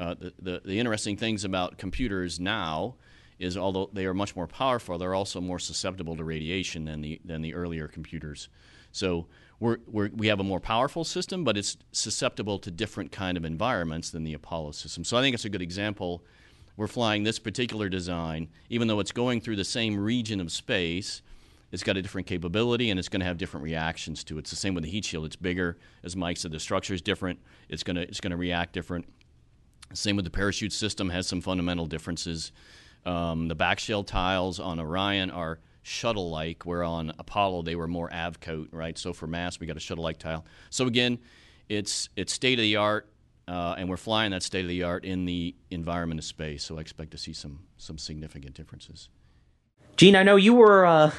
E: Uh, the, the, the interesting things about computers now is although they are much more powerful, they're also more susceptible to radiation than the, than the earlier computers. So we're, we're, we have a more powerful system, but it's susceptible to different kind of environments than the Apollo system. So I think it's a good example. We're flying this particular design, even though it's going through the same region of space, it's got a different capability and it's going to have different reactions to it. It's the same with the heat shield. It's bigger, as Mike said. The structure is different. It's going to it's going to react different. Same with the parachute system has some fundamental differences. Um, the back shell tiles on Orion are shuttle-like, where on Apollo they were more avcoat, right? So for mass, we got a shuttle-like tile. So again, it's it's state of the art, uh, and we're flying that state of the art in the environment of space. So I expect to see some some significant differences.
B: Gene, I know you were uh,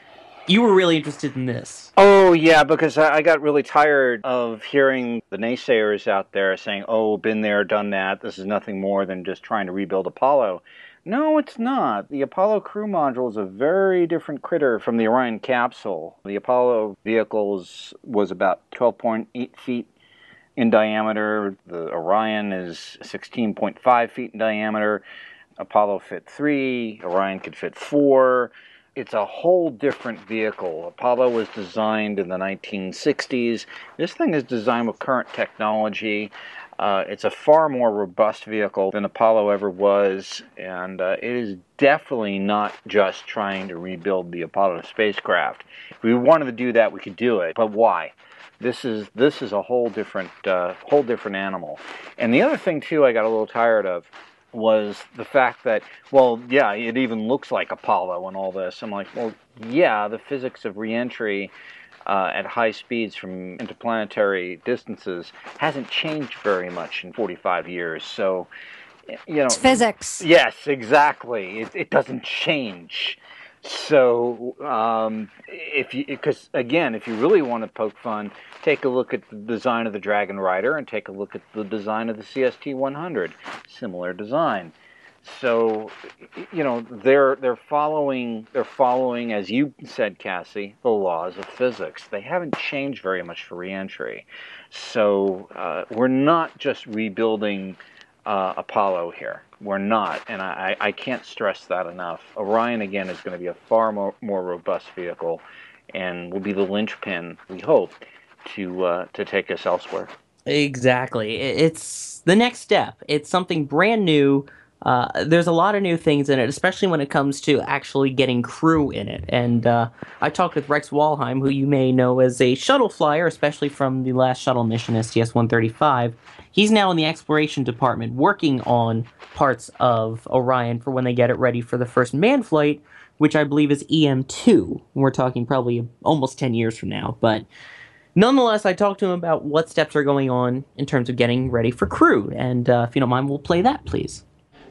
B: [LAUGHS] you were really interested in this.
C: Oh yeah, because I I got really tired of hearing the naysayers out there saying, "Oh, been there, done that. This is nothing more than just trying to rebuild Apollo." No, it's not. The Apollo crew module is a very different critter from the Orion capsule. The Apollo vehicles was about 12.8 feet in diameter. The Orion is 16.5 feet in diameter. Apollo fit three. Orion could fit four. It's a whole different vehicle. Apollo was designed in the 1960s. This thing is designed with current technology. Uh, it's a far more robust vehicle than Apollo ever was, and uh, it is definitely not just trying to rebuild the Apollo spacecraft. If we wanted to do that, we could do it, but why? This is this is a whole different uh, whole different animal. And the other thing too, I got a little tired of was the fact that well, yeah, it even looks like Apollo and all this. I'm like, well, yeah, the physics of reentry uh, at high speeds from interplanetary distances hasn't changed very much in 45 years. So, you know,
F: It's physics.
C: Yes, exactly. It, it doesn't change. So, um, if you, because again, if you really want to poke fun, take a look at the design of the Dragon Rider and take a look at the design of the CST 100. Similar design. So, you know, they're they're following they're following, as you said, Kassy, the laws of physics. They haven't changed very much for reentry. So uh, we're not just rebuilding uh, Apollo here. We're not, and I, I can't stress that enough. Orion again is going to be a far more, more robust vehicle, and will be the linchpin we hope to uh, to take us elsewhere.
B: Exactly. It's the next step. It's something brand new. Uh, there's a lot of new things in it, especially when it comes to actually getting crew in it. And uh, I talked with Rex Walheim, who you may know as a shuttle flyer, especially from the last shuttle mission, STS 135. He's now in the exploration department working on parts of Orion for when they get it ready for the first manned flight, which I believe is EM2. We're talking probably almost 10 years from now, but nonetheless, I talked to him about what steps are going on in terms of getting ready for crew, and uh, if you don't mind, we'll play that, please.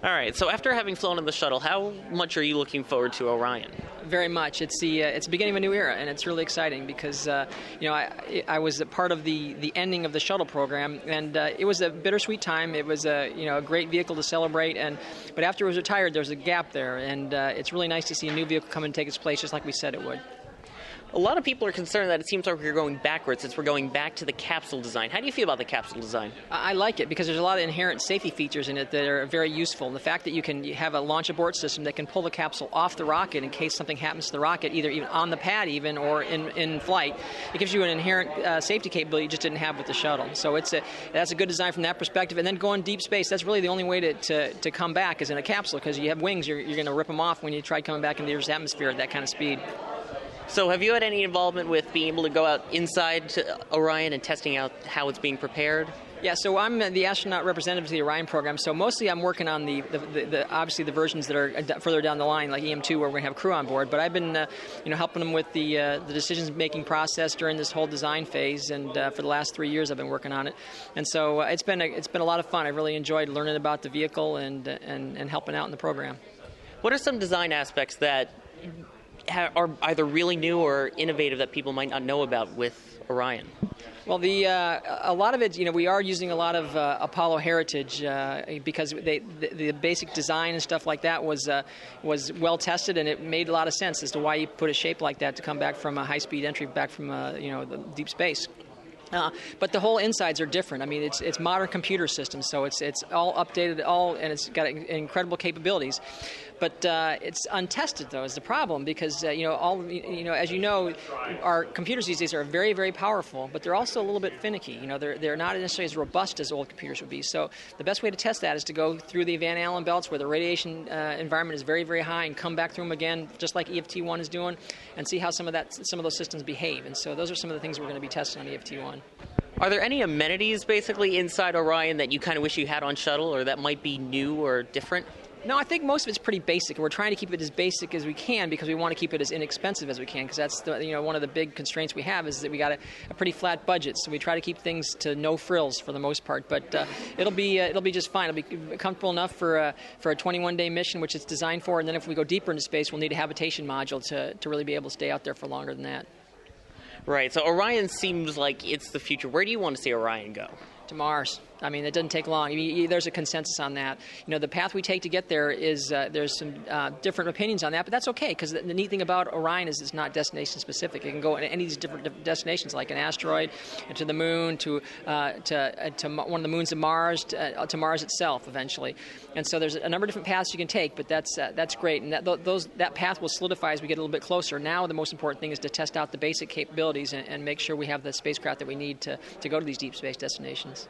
F: All right. So after having flown in the shuttle, how much are you looking forward to Orion?
G: Very much. It's the uh, it's the beginning of a new era, and it's really exciting because uh, you know I I was a part of the the ending of the shuttle program, and uh, it was a bittersweet time. It was a you know a great vehicle to celebrate, and but after it was retired, there's a gap there, and uh, it's really nice to see a new vehicle come and take its place, just like we said it would.
F: A lot of people are concerned that it seems like we're going backwards since we're going back to the capsule design. How do you feel about the capsule design?
G: I like it because there's a lot of inherent safety features in it that are very useful. And the fact that you can have a launch abort system that can pull the capsule off the rocket in case something happens to the rocket, either even on the pad even or in, in flight, it gives you an inherent uh, safety capability you just didn't have with the shuttle. So it's a that's a good design from that perspective. And then going deep space, that's really the only way to, to, to come back is in a capsule because you have wings, you're, you're going to rip them off when you try coming back into the Earth's atmosphere at that kind of speed.
F: So have you had any involvement with being able to go out inside to Orion and testing out how it's being prepared?
G: Yeah, so I'm the astronaut representative to the Orion program. So mostly I'm working on the, the, the, the obviously the versions that are further down the line, like EM2, where we're going to have crew on board. But I've been, uh, you know, helping them with the uh, the decisions making process during this whole design phase, and uh, for the last three years I've been working on it. And so uh, it's been a, it's been a lot of fun. I really enjoyed learning about the vehicle and and and helping out in the program.
F: What are some design aspects that ha- are either really new or innovative that people might not know about with Orion?
G: Well, the uh, a lot of it, you know, we are using a lot of uh, Apollo heritage uh, because they, the, the basic design and stuff like that was uh, was well tested, and it made a lot of sense as to why you put a shape like that to come back from a high speed entry back from you know deep space. Uh, but the whole insides are different. I mean, it's it's modern computer systems, so it's it's all updated, all and it's got incredible capabilities. But uh, it's untested, though, is the problem because uh, you know all you know as you know, our computers these days are very very powerful, but they're also a little bit finicky. You know, they're they're not necessarily as robust as old computers would be. So the best way to test that is to go through the Van Allen belts where the radiation uh, environment is very very high, and come back through them again, just like EFT one is doing, and see how some of that some of those systems behave. And so those are some of the things we're going to be testing on EFT one.
F: Are there any amenities basically inside Orion that you kind of wish you had on shuttle or that might be new or different?
G: No, I think most of it's pretty basic. We're trying to keep it as basic as we can because we want to keep it as inexpensive as we can. Because that's the, you know one of the big constraints we have is that we got a, a, pretty flat budget, so we try to keep things to no frills for the most part. But uh, it'll be uh, it'll be just fine. It'll be comfortable enough for uh, for a 21 day mission, which it's designed for. And then if we go deeper into space, we'll need a habitation module to to really be able to stay out there for longer than that.
F: Right. So Orion seems like it's the future. Where do you want to see Orion go?
G: To Mars. I mean, it doesn't take long. I mean, there's a consensus on that. You know, the path we take to get there is uh, there's some uh, different opinions on that, but that's okay because the, the, neat thing about Orion is it's not destination specific. It can go to any of these different destinations, like an asteroid, to the moon, to uh, to, uh, to one of the moons of Mars, to, uh, to, Mars itself, eventually. And so there's a number of different paths you can take, but that's uh, that's great. And that those that path will solidify as we get a little bit closer. Now, the most important thing is to test out the basic capabilities and, and make sure we have the spacecraft that we need to to go to these deep space destinations.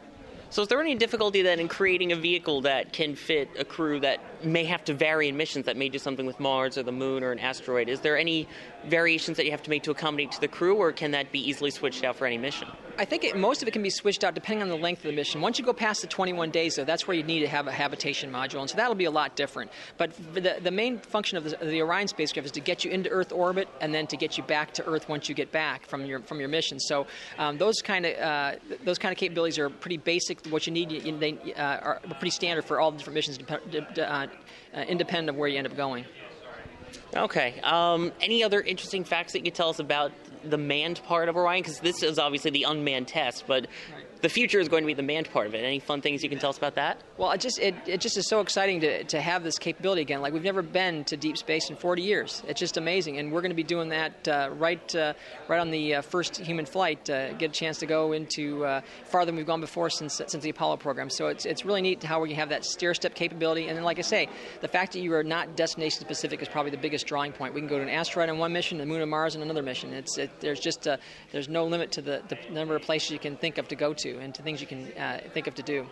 F: So, is there any difficulty then in creating a vehicle that can fit a crew that may have to vary in missions that may do something with Mars or the Moon or an asteroid? Is there any variations that you have to make to accommodate to the crew, or can that be easily switched out for any mission?
G: I think it, most of it can be switched out depending on the length of the mission. Once you go past the 21 days, though, that's where you need to have a habitation module, and so that'll be a lot different. But the, the main function of the, the Orion spacecraft is to get you into Earth orbit and then to get you back to Earth once you get back from your from your mission. So um, those kind of uh, those kind of capabilities are pretty basic. What you need, you, they uh, are pretty standard for all the different missions, uh, uh, independent of where you end up going.
F: Okay. Um, any other interesting facts that you could tell us about the manned part of Orion? Because this is obviously the unmanned test, but the future is going to be the manned part of it. Any fun things you can tell us about that?
G: Well, it just it, it just is so exciting to, to have this capability again. Like we've never been to deep space in 40 years. It's just amazing, and we're going to be doing that uh, right uh, right on the uh, first human flight. Uh, get a chance to go into uh, farther than we've gone before since since the Apollo program. So it's it's really neat how we can have that stair step capability. And then, like I say, the fact that you are not destination specific is probably the biggest drawing point. We can go to an asteroid on one mission, the moon of Mars on another mission. It's it, there's just uh, there's no limit to the, the number of places you can think of to go to and to things you can uh, think of to do.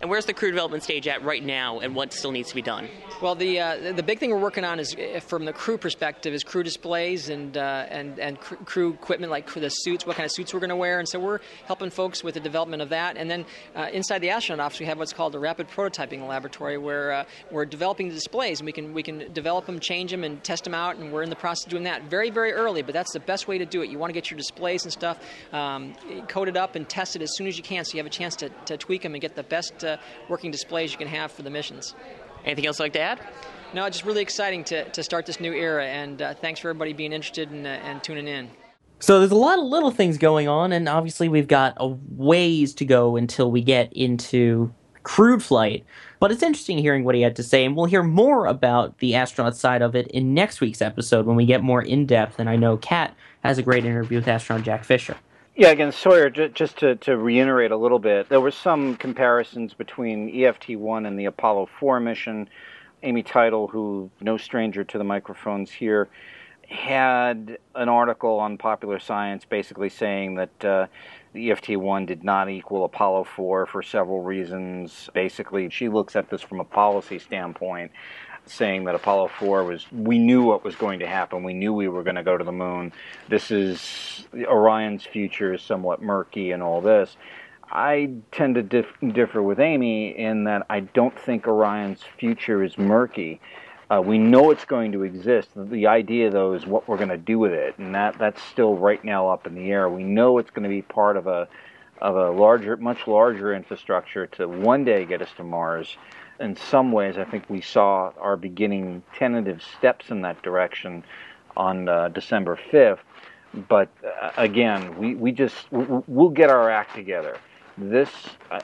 F: And where's the crew development stage at right now, and what still needs to be done?
G: Well, the uh, the big thing we're working on is, uh, from the crew perspective, is crew displays and uh, and and cr- crew equipment like the suits, what kind of suits we're going to wear, and so we're helping folks with the development of that. And then uh, inside the astronaut office, we have what's called a rapid prototyping laboratory, where uh, we're developing the displays, and we can we can develop them, change them, and test them out. And we're in the process of doing that very very early, but that's the best way to do it. You want to get your displays and stuff um, coded up and tested as soon as you can, so you have a chance to, to tweak them and get the best working displays you can have for the missions.
F: Anything else you'd like to add?
G: No, just really exciting to, to start this new era, and uh, thanks for everybody being interested and, uh, and tuning in.
B: So there's a lot of little things going on, and obviously we've got a ways to go until we get into crewed flight. But it's interesting hearing what he had to say, and we'll hear more about the astronaut side of it in next week's episode when we get more in depth. And I know Kat has a great interview with astronaut Jack Fischer.
C: Yeah, again, Sawyer, just to, to reiterate a little bit, there were some comparisons between EFT 1 and the Apollo 4 mission. Amy Teitel, who no stranger to the microphones here, had an article on Popular Science basically saying that uh, the EFT 1 did not equal Apollo 4 for several reasons. Basically, she looks at this from a policy standpoint saying that Apollo 4 was, we knew what was going to happen. We knew we were going to go to the moon. This is, Orion's future is somewhat murky and all this. I tend to dif- differ with Amy in that I don't think Orion's future is murky. Uh, we know it's going to exist. The idea, though, is what we're going to do with it, and that that's still right now up in the air. We know it's going to be part of a of a larger, much larger infrastructure to one day get us to Mars in some ways, I think we saw our beginning tentative steps in that direction on uh, December 5th. But uh, again, we, we just, we'll get our act together. This,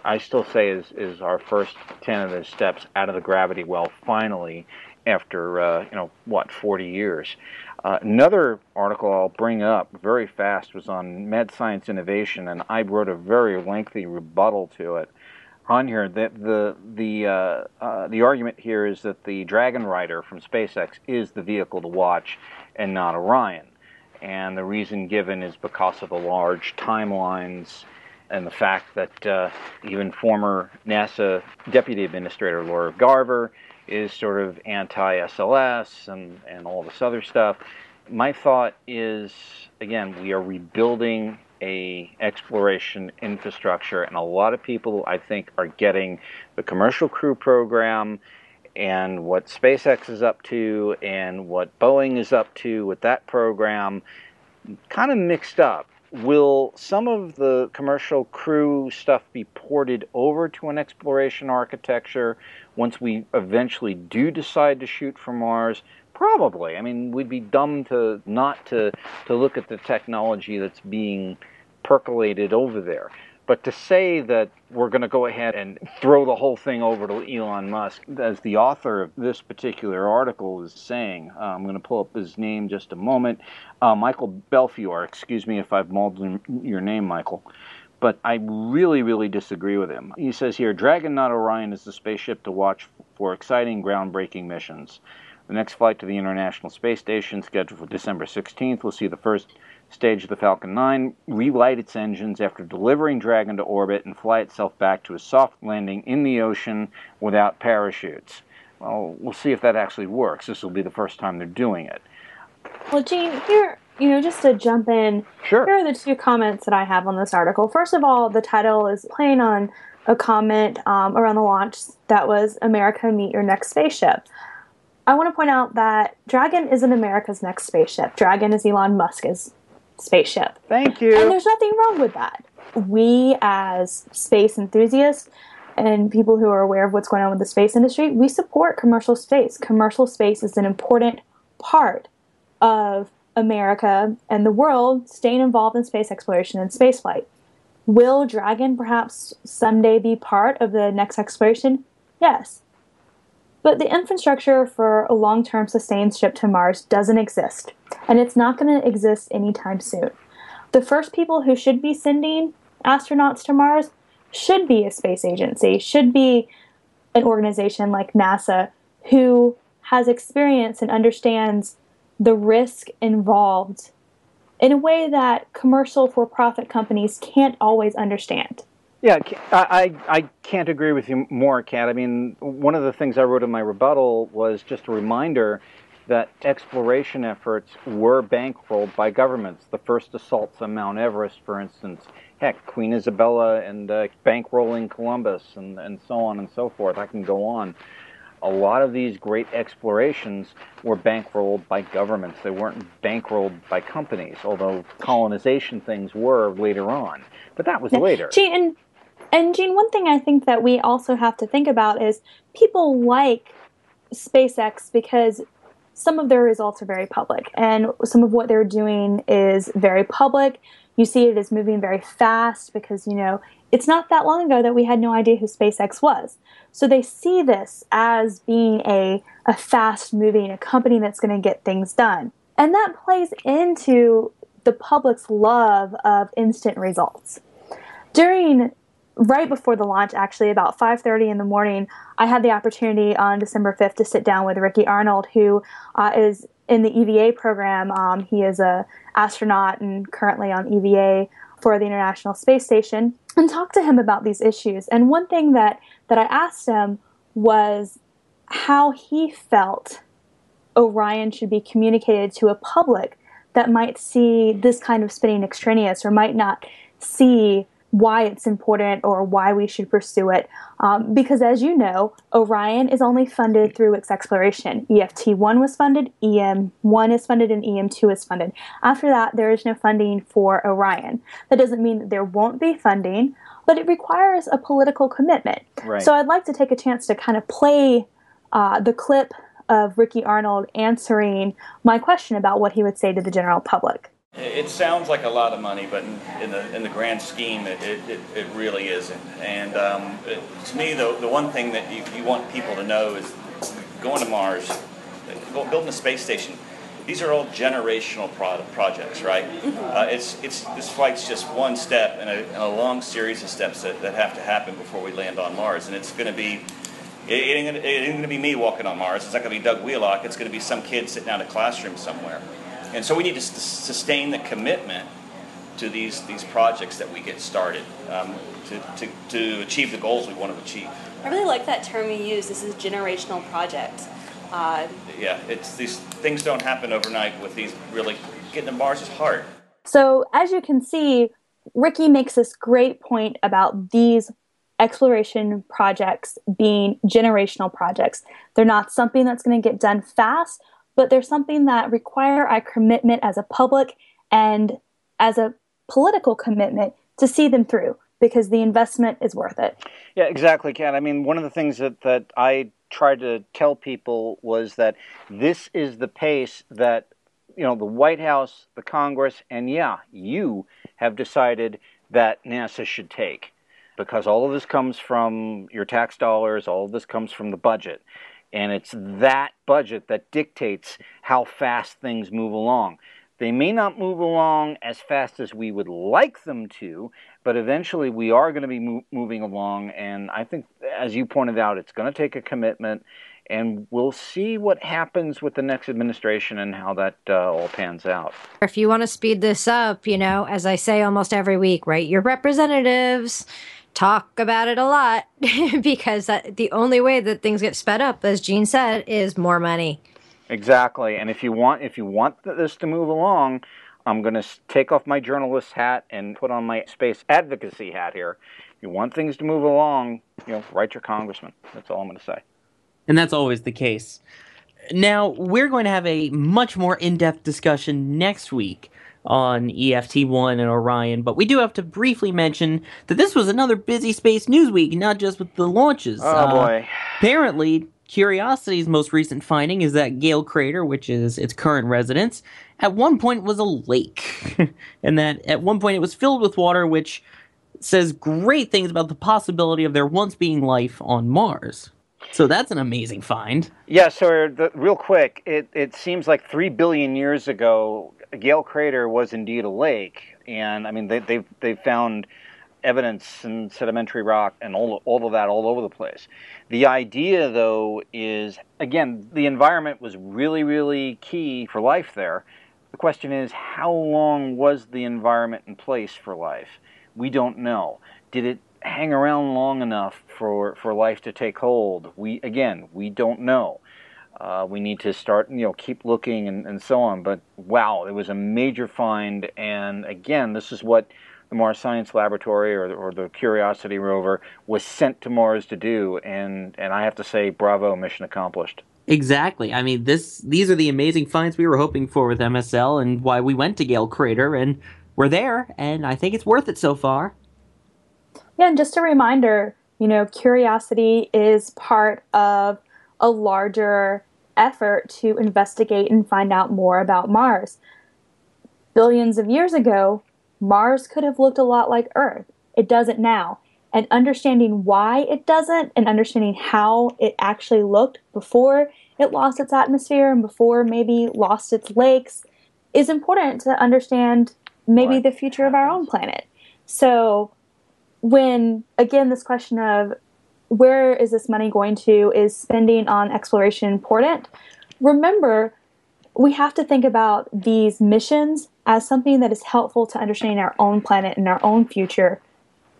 C: I still say, is, is our first tentative steps out of the gravity well, finally, after, uh, you know, what, 40 years. Uh, another article I'll bring up very fast was on Med Science Innovation, and I wrote a very lengthy rebuttal to it on here that the the uh, uh, the argument here is that the Dragon Rider from SpaceX is the vehicle to watch and not Orion, and the reason given is because of the large timelines and the fact that uh, even former NASA Deputy Administrator Lori Garver is sort of anti-SLS and and all this other stuff. My thought is again we are rebuilding a exploration infrastructure and a lot of people I think are getting the commercial crew program and what SpaceX is up to and what Boeing is up to with that program kind of mixed up. Will some of the commercial crew stuff be ported over to an exploration architecture once we eventually do decide to shoot for Mars? Probably. I mean, we'd be dumb to not to to look at the technology that's being percolated over there. But to say that we're going to go ahead and throw the whole thing over to Elon Musk, as the author of this particular article is saying, uh, I'm going to pull up his name just a moment. Uh, Michael Belfiore, excuse me if I've mauled your name, Michael. But I really, really disagree with him. He says here Dragon, not Orion, is the spaceship to watch for exciting, groundbreaking missions. The next flight to the International Space Station, scheduled for December 16th, will see the first stage of the Falcon 9 relight its engines after delivering Dragon to orbit and fly itself back to a soft landing in the ocean without parachutes. Well, we'll see if that actually works. This will be the first time they're doing it.
D: Well, Gene, here, you know, just to jump in,
C: sure.
D: here are the two comments that I have on this article. First of all, the title is playing on a comment um, around the launch that was America Meet Your Next Spaceship. I want to point out that Dragon isn't America's next spaceship. Dragon is Elon Musk's spaceship.
C: Thank you.
D: And there's nothing wrong with that. We, as space enthusiasts and people who are aware of what's going on with the space industry, we support commercial space. Commercial space is an important part of America and the world staying involved in space exploration and spaceflight. Will Dragon perhaps someday be part of the next exploration? Yes. But the infrastructure for a long term sustained ship to Mars doesn't exist, and it's not going to exist anytime soon. The first people who should be sending astronauts to Mars should be a space agency, should be an organization like NASA who has experience and understands the risk involved in a way that commercial for profit companies can't always understand.
C: Yeah, I, I, I can't agree with you more, Kat. I mean, one of the things I wrote in my rebuttal was just a reminder that exploration efforts were bankrolled by governments. The first assaults on Mount Everest, for instance, heck, Queen Isabella and uh, bankrolling Columbus, and, and so on and so forth. I can go on. A lot of these great explorations were bankrolled by governments. They weren't bankrolled by companies, although colonization things were later on. But that was
D: Yeah.
C: later.
D: Gene, and, and Gene, one thing I think that we also have to think about is people like SpaceX because some of their results are very public, and some of what they're doing is very public. You see it is moving very fast because, you know, it's not that long ago that we had no idea who SpaceX was. So they see this as being a, a fast moving, a company that's going to get things done. And that plays into the public's love of instant results. During right before the launch actually about 5.30 in the morning i had the opportunity on december 5th to sit down with ricky arnold who uh, is in the eva program. Um, he is a astronaut and currently on eva for the international space station and talk to him about these issues. And one thing that that i asked him was how he felt orion should be communicated to a public that might see this kind of spinning extraneous or might not see why it's important or why we should pursue it. Um, because as you know, Orion is only funded through its exploration. EFT 1 was funded, EM 1 is funded, and EM 2 is funded. After that, there is no funding for Orion. That doesn't mean that there won't be funding, but it requires a political commitment.
C: Right.
D: So I'd like to take a chance to kind of play uh, the clip of Ricky Arnold answering my question about what he would say to the general public.
H: It sounds like a lot of money, but in, in the in the grand scheme, it, it, it, really isn't. And um, it, to me, the, the one thing that you, you want people to know is going to Mars, building a space station. These are all generational pro- projects, right? Uh, it's, it's, this flight's just one step in a, in a long series of steps that, that have to happen before we land on Mars. And it's going to be it ain't, gonna, it ain't gonna be me walking on Mars. It's not gonna be Doug Wheelock. It's gonna be some kid sitting out in a classroom somewhere. And so we need to s- sustain the commitment to these these projects that we get started um, to, to, to achieve the goals we want to achieve.
I: I really like that term you use. This is generational project. Uh,
H: Yeah, it's these things don't happen overnight. With these really getting to Mars is hard.
D: So, as you can see, Ricky makes this great point about these exploration projects being generational projects. They're not something that's going to get done fast, but they're something that require a commitment as a public and as a political commitment to see them through because the investment is worth it.
C: Yeah, exactly, Kat. I mean, one of the things that, that I tried to tell people was that this is the pace that, you know, the White House, the Congress, and yeah, you have decided that NASA should take. Because all of this comes from your tax dollars, all of this comes from the budget. And it's that budget that dictates how fast things move along. They may not move along as fast as we would like them to, but eventually we are going to be mo- moving along. And I think, as you pointed out, it's going to take a commitment, and we'll see what happens with the next administration and how that uh, all pans out.
J: If you want to speed this up, you know, as I say almost every week, right? Your representatives talk about it a lot [LAUGHS] because that, the only way that things get sped up, as Gene said, is more money.
C: Exactly. And if you want, if you want this to move along, I'm going to take off my journalist hat and put on my space advocacy hat here. If you want things to move along, you know, write your congressman. That's all I'm going to say.
B: And that's always the case. Now, we're going to have a much more in depth discussion next week on EFT1 and Orion, but we do have to briefly mention that this was another busy space news week, not just with the launches.
C: Oh
B: Uh,
C: boy.
B: Apparently, Curiosity's most recent finding is that Gale Crater, which is its current residence, at one point was a lake. [LAUGHS] and that at one point it was filled with water, which says great things about the possibility of there once being life on Mars. So that's an amazing find.
C: Yeah, so the, real quick, it, it seems like three billion years ago, Gale Crater was indeed a lake, and I mean they, they've they've found evidence in sedimentary rock and all all of that all over the place. The idea, though, is again the environment was really really key for life there. The question is, how long was the environment in place for life? We don't know. Did it hang around long enough for, for life to take hold? We again, we don't know. Uh, we need to start, you know, keep looking and, and so on. But wow, it was a major find. And again, this is what the Mars Science Laboratory or, or the Curiosity rover was sent to Mars to do. And, and I have to say, bravo, mission accomplished.
B: Exactly. I mean, this these are the amazing finds we were hoping for with MSL, and why we went to Gale Crater, and we're there, and I think it's worth it so far.
D: Yeah, and just a reminder, you know, Curiosity is part of a larger effort to investigate and find out more about Mars. Billions of years ago, Mars could have looked a lot like Earth. It doesn't now. And understanding why it doesn't and understanding how it actually looked before it lost its atmosphere and before maybe lost its lakes is important to understand maybe
C: Right.
D: the future of our own planet. So, when again, this question of where is this money going to is spending on exploration important? Remember, we have to think about these missions as something that is helpful to understanding our own planet and our own future.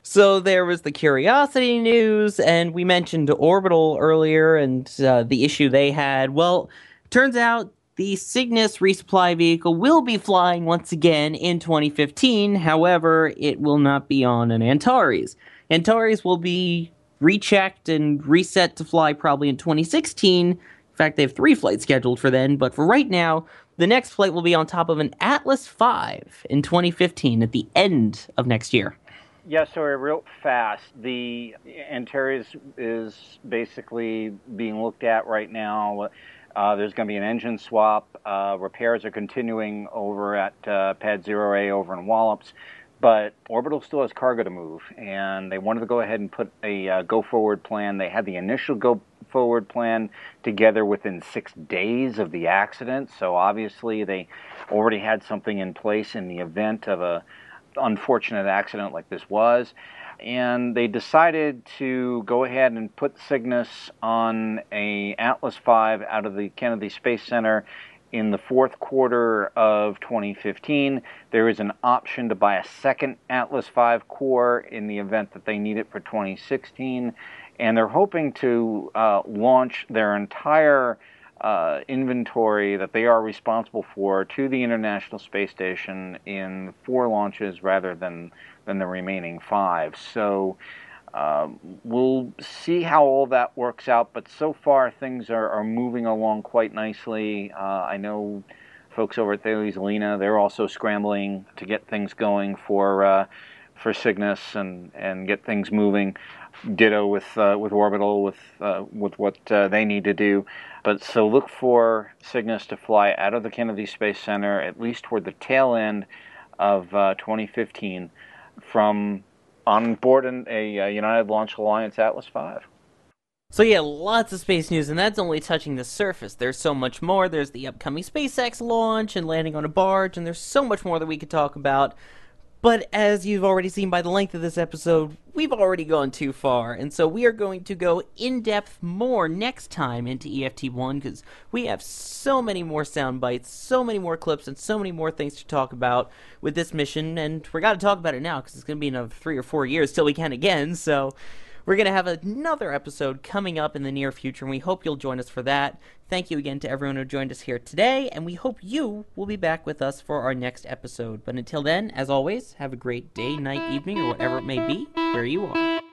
B: So there was the Curiosity news, and we mentioned Orbital earlier and uh, the issue they had. Well, turns out the Cygnus resupply vehicle will be flying once again in 2015. However, it will not be on an Antares. Antares will be rechecked and reset to fly probably in 2016. In fact, they have three flights scheduled for then, but for right now, the next flight will be on top of an Atlas V in 2015 at the end of next year.
C: Yeah, so real fast. The Antares is basically being looked at right now. Uh, there's going to be an engine swap. Uh, repairs are continuing over at uh, Pad Zero A over in Wallops, but Orbital still has cargo to move, and they wanted to go ahead and put a uh, go forward plan. They had the initial go forward plan together within six days of the accident, so obviously they already had something in place in the event of a unfortunate accident like this was. And they decided to go ahead and put Cygnus on a Atlas V out of the Kennedy Space Center in the fourth quarter of 2015. There is an option to buy a second Atlas V core in the event that they need it for 2016. And they're hoping to uh, launch their entire uh, inventory that they are responsible for to the International Space Station in four launches rather than than the remaining five. So um, we'll see how all that works out. But so far things are, are moving along quite nicely. Uh, I know folks over at Thales Alenia they're also scrambling to get things going for uh, for Cygnus and and get things moving. Ditto with uh, with Orbital with uh, with what uh, they need to do. But so look for Cygnus to fly out of the Kennedy Space Center at least toward the tail end of uh, 2015 from on board an, a, uh United Launch Alliance Atlas V.
B: So yeah, lots of space news, and that's only touching the surface. There's so much more. There's the upcoming SpaceX launch and landing on a barge, and there's so much more that we could talk about. But as you've already seen by the length of this episode, we've already gone too far, and so we are going to go in depth more next time into EFT1 because we have so many more sound bites, so many more clips, and so many more things to talk about with this mission. And we're got to talk about it now because it's going to be another three or four years till we can again. So we're going to have another episode coming up in the near future, and we hope you'll join us for that. Thank you again to everyone who joined us here today, and we hope you will be back with us for our next episode. But until then, as always, have a great day, night, evening, or whatever it may be, where you are.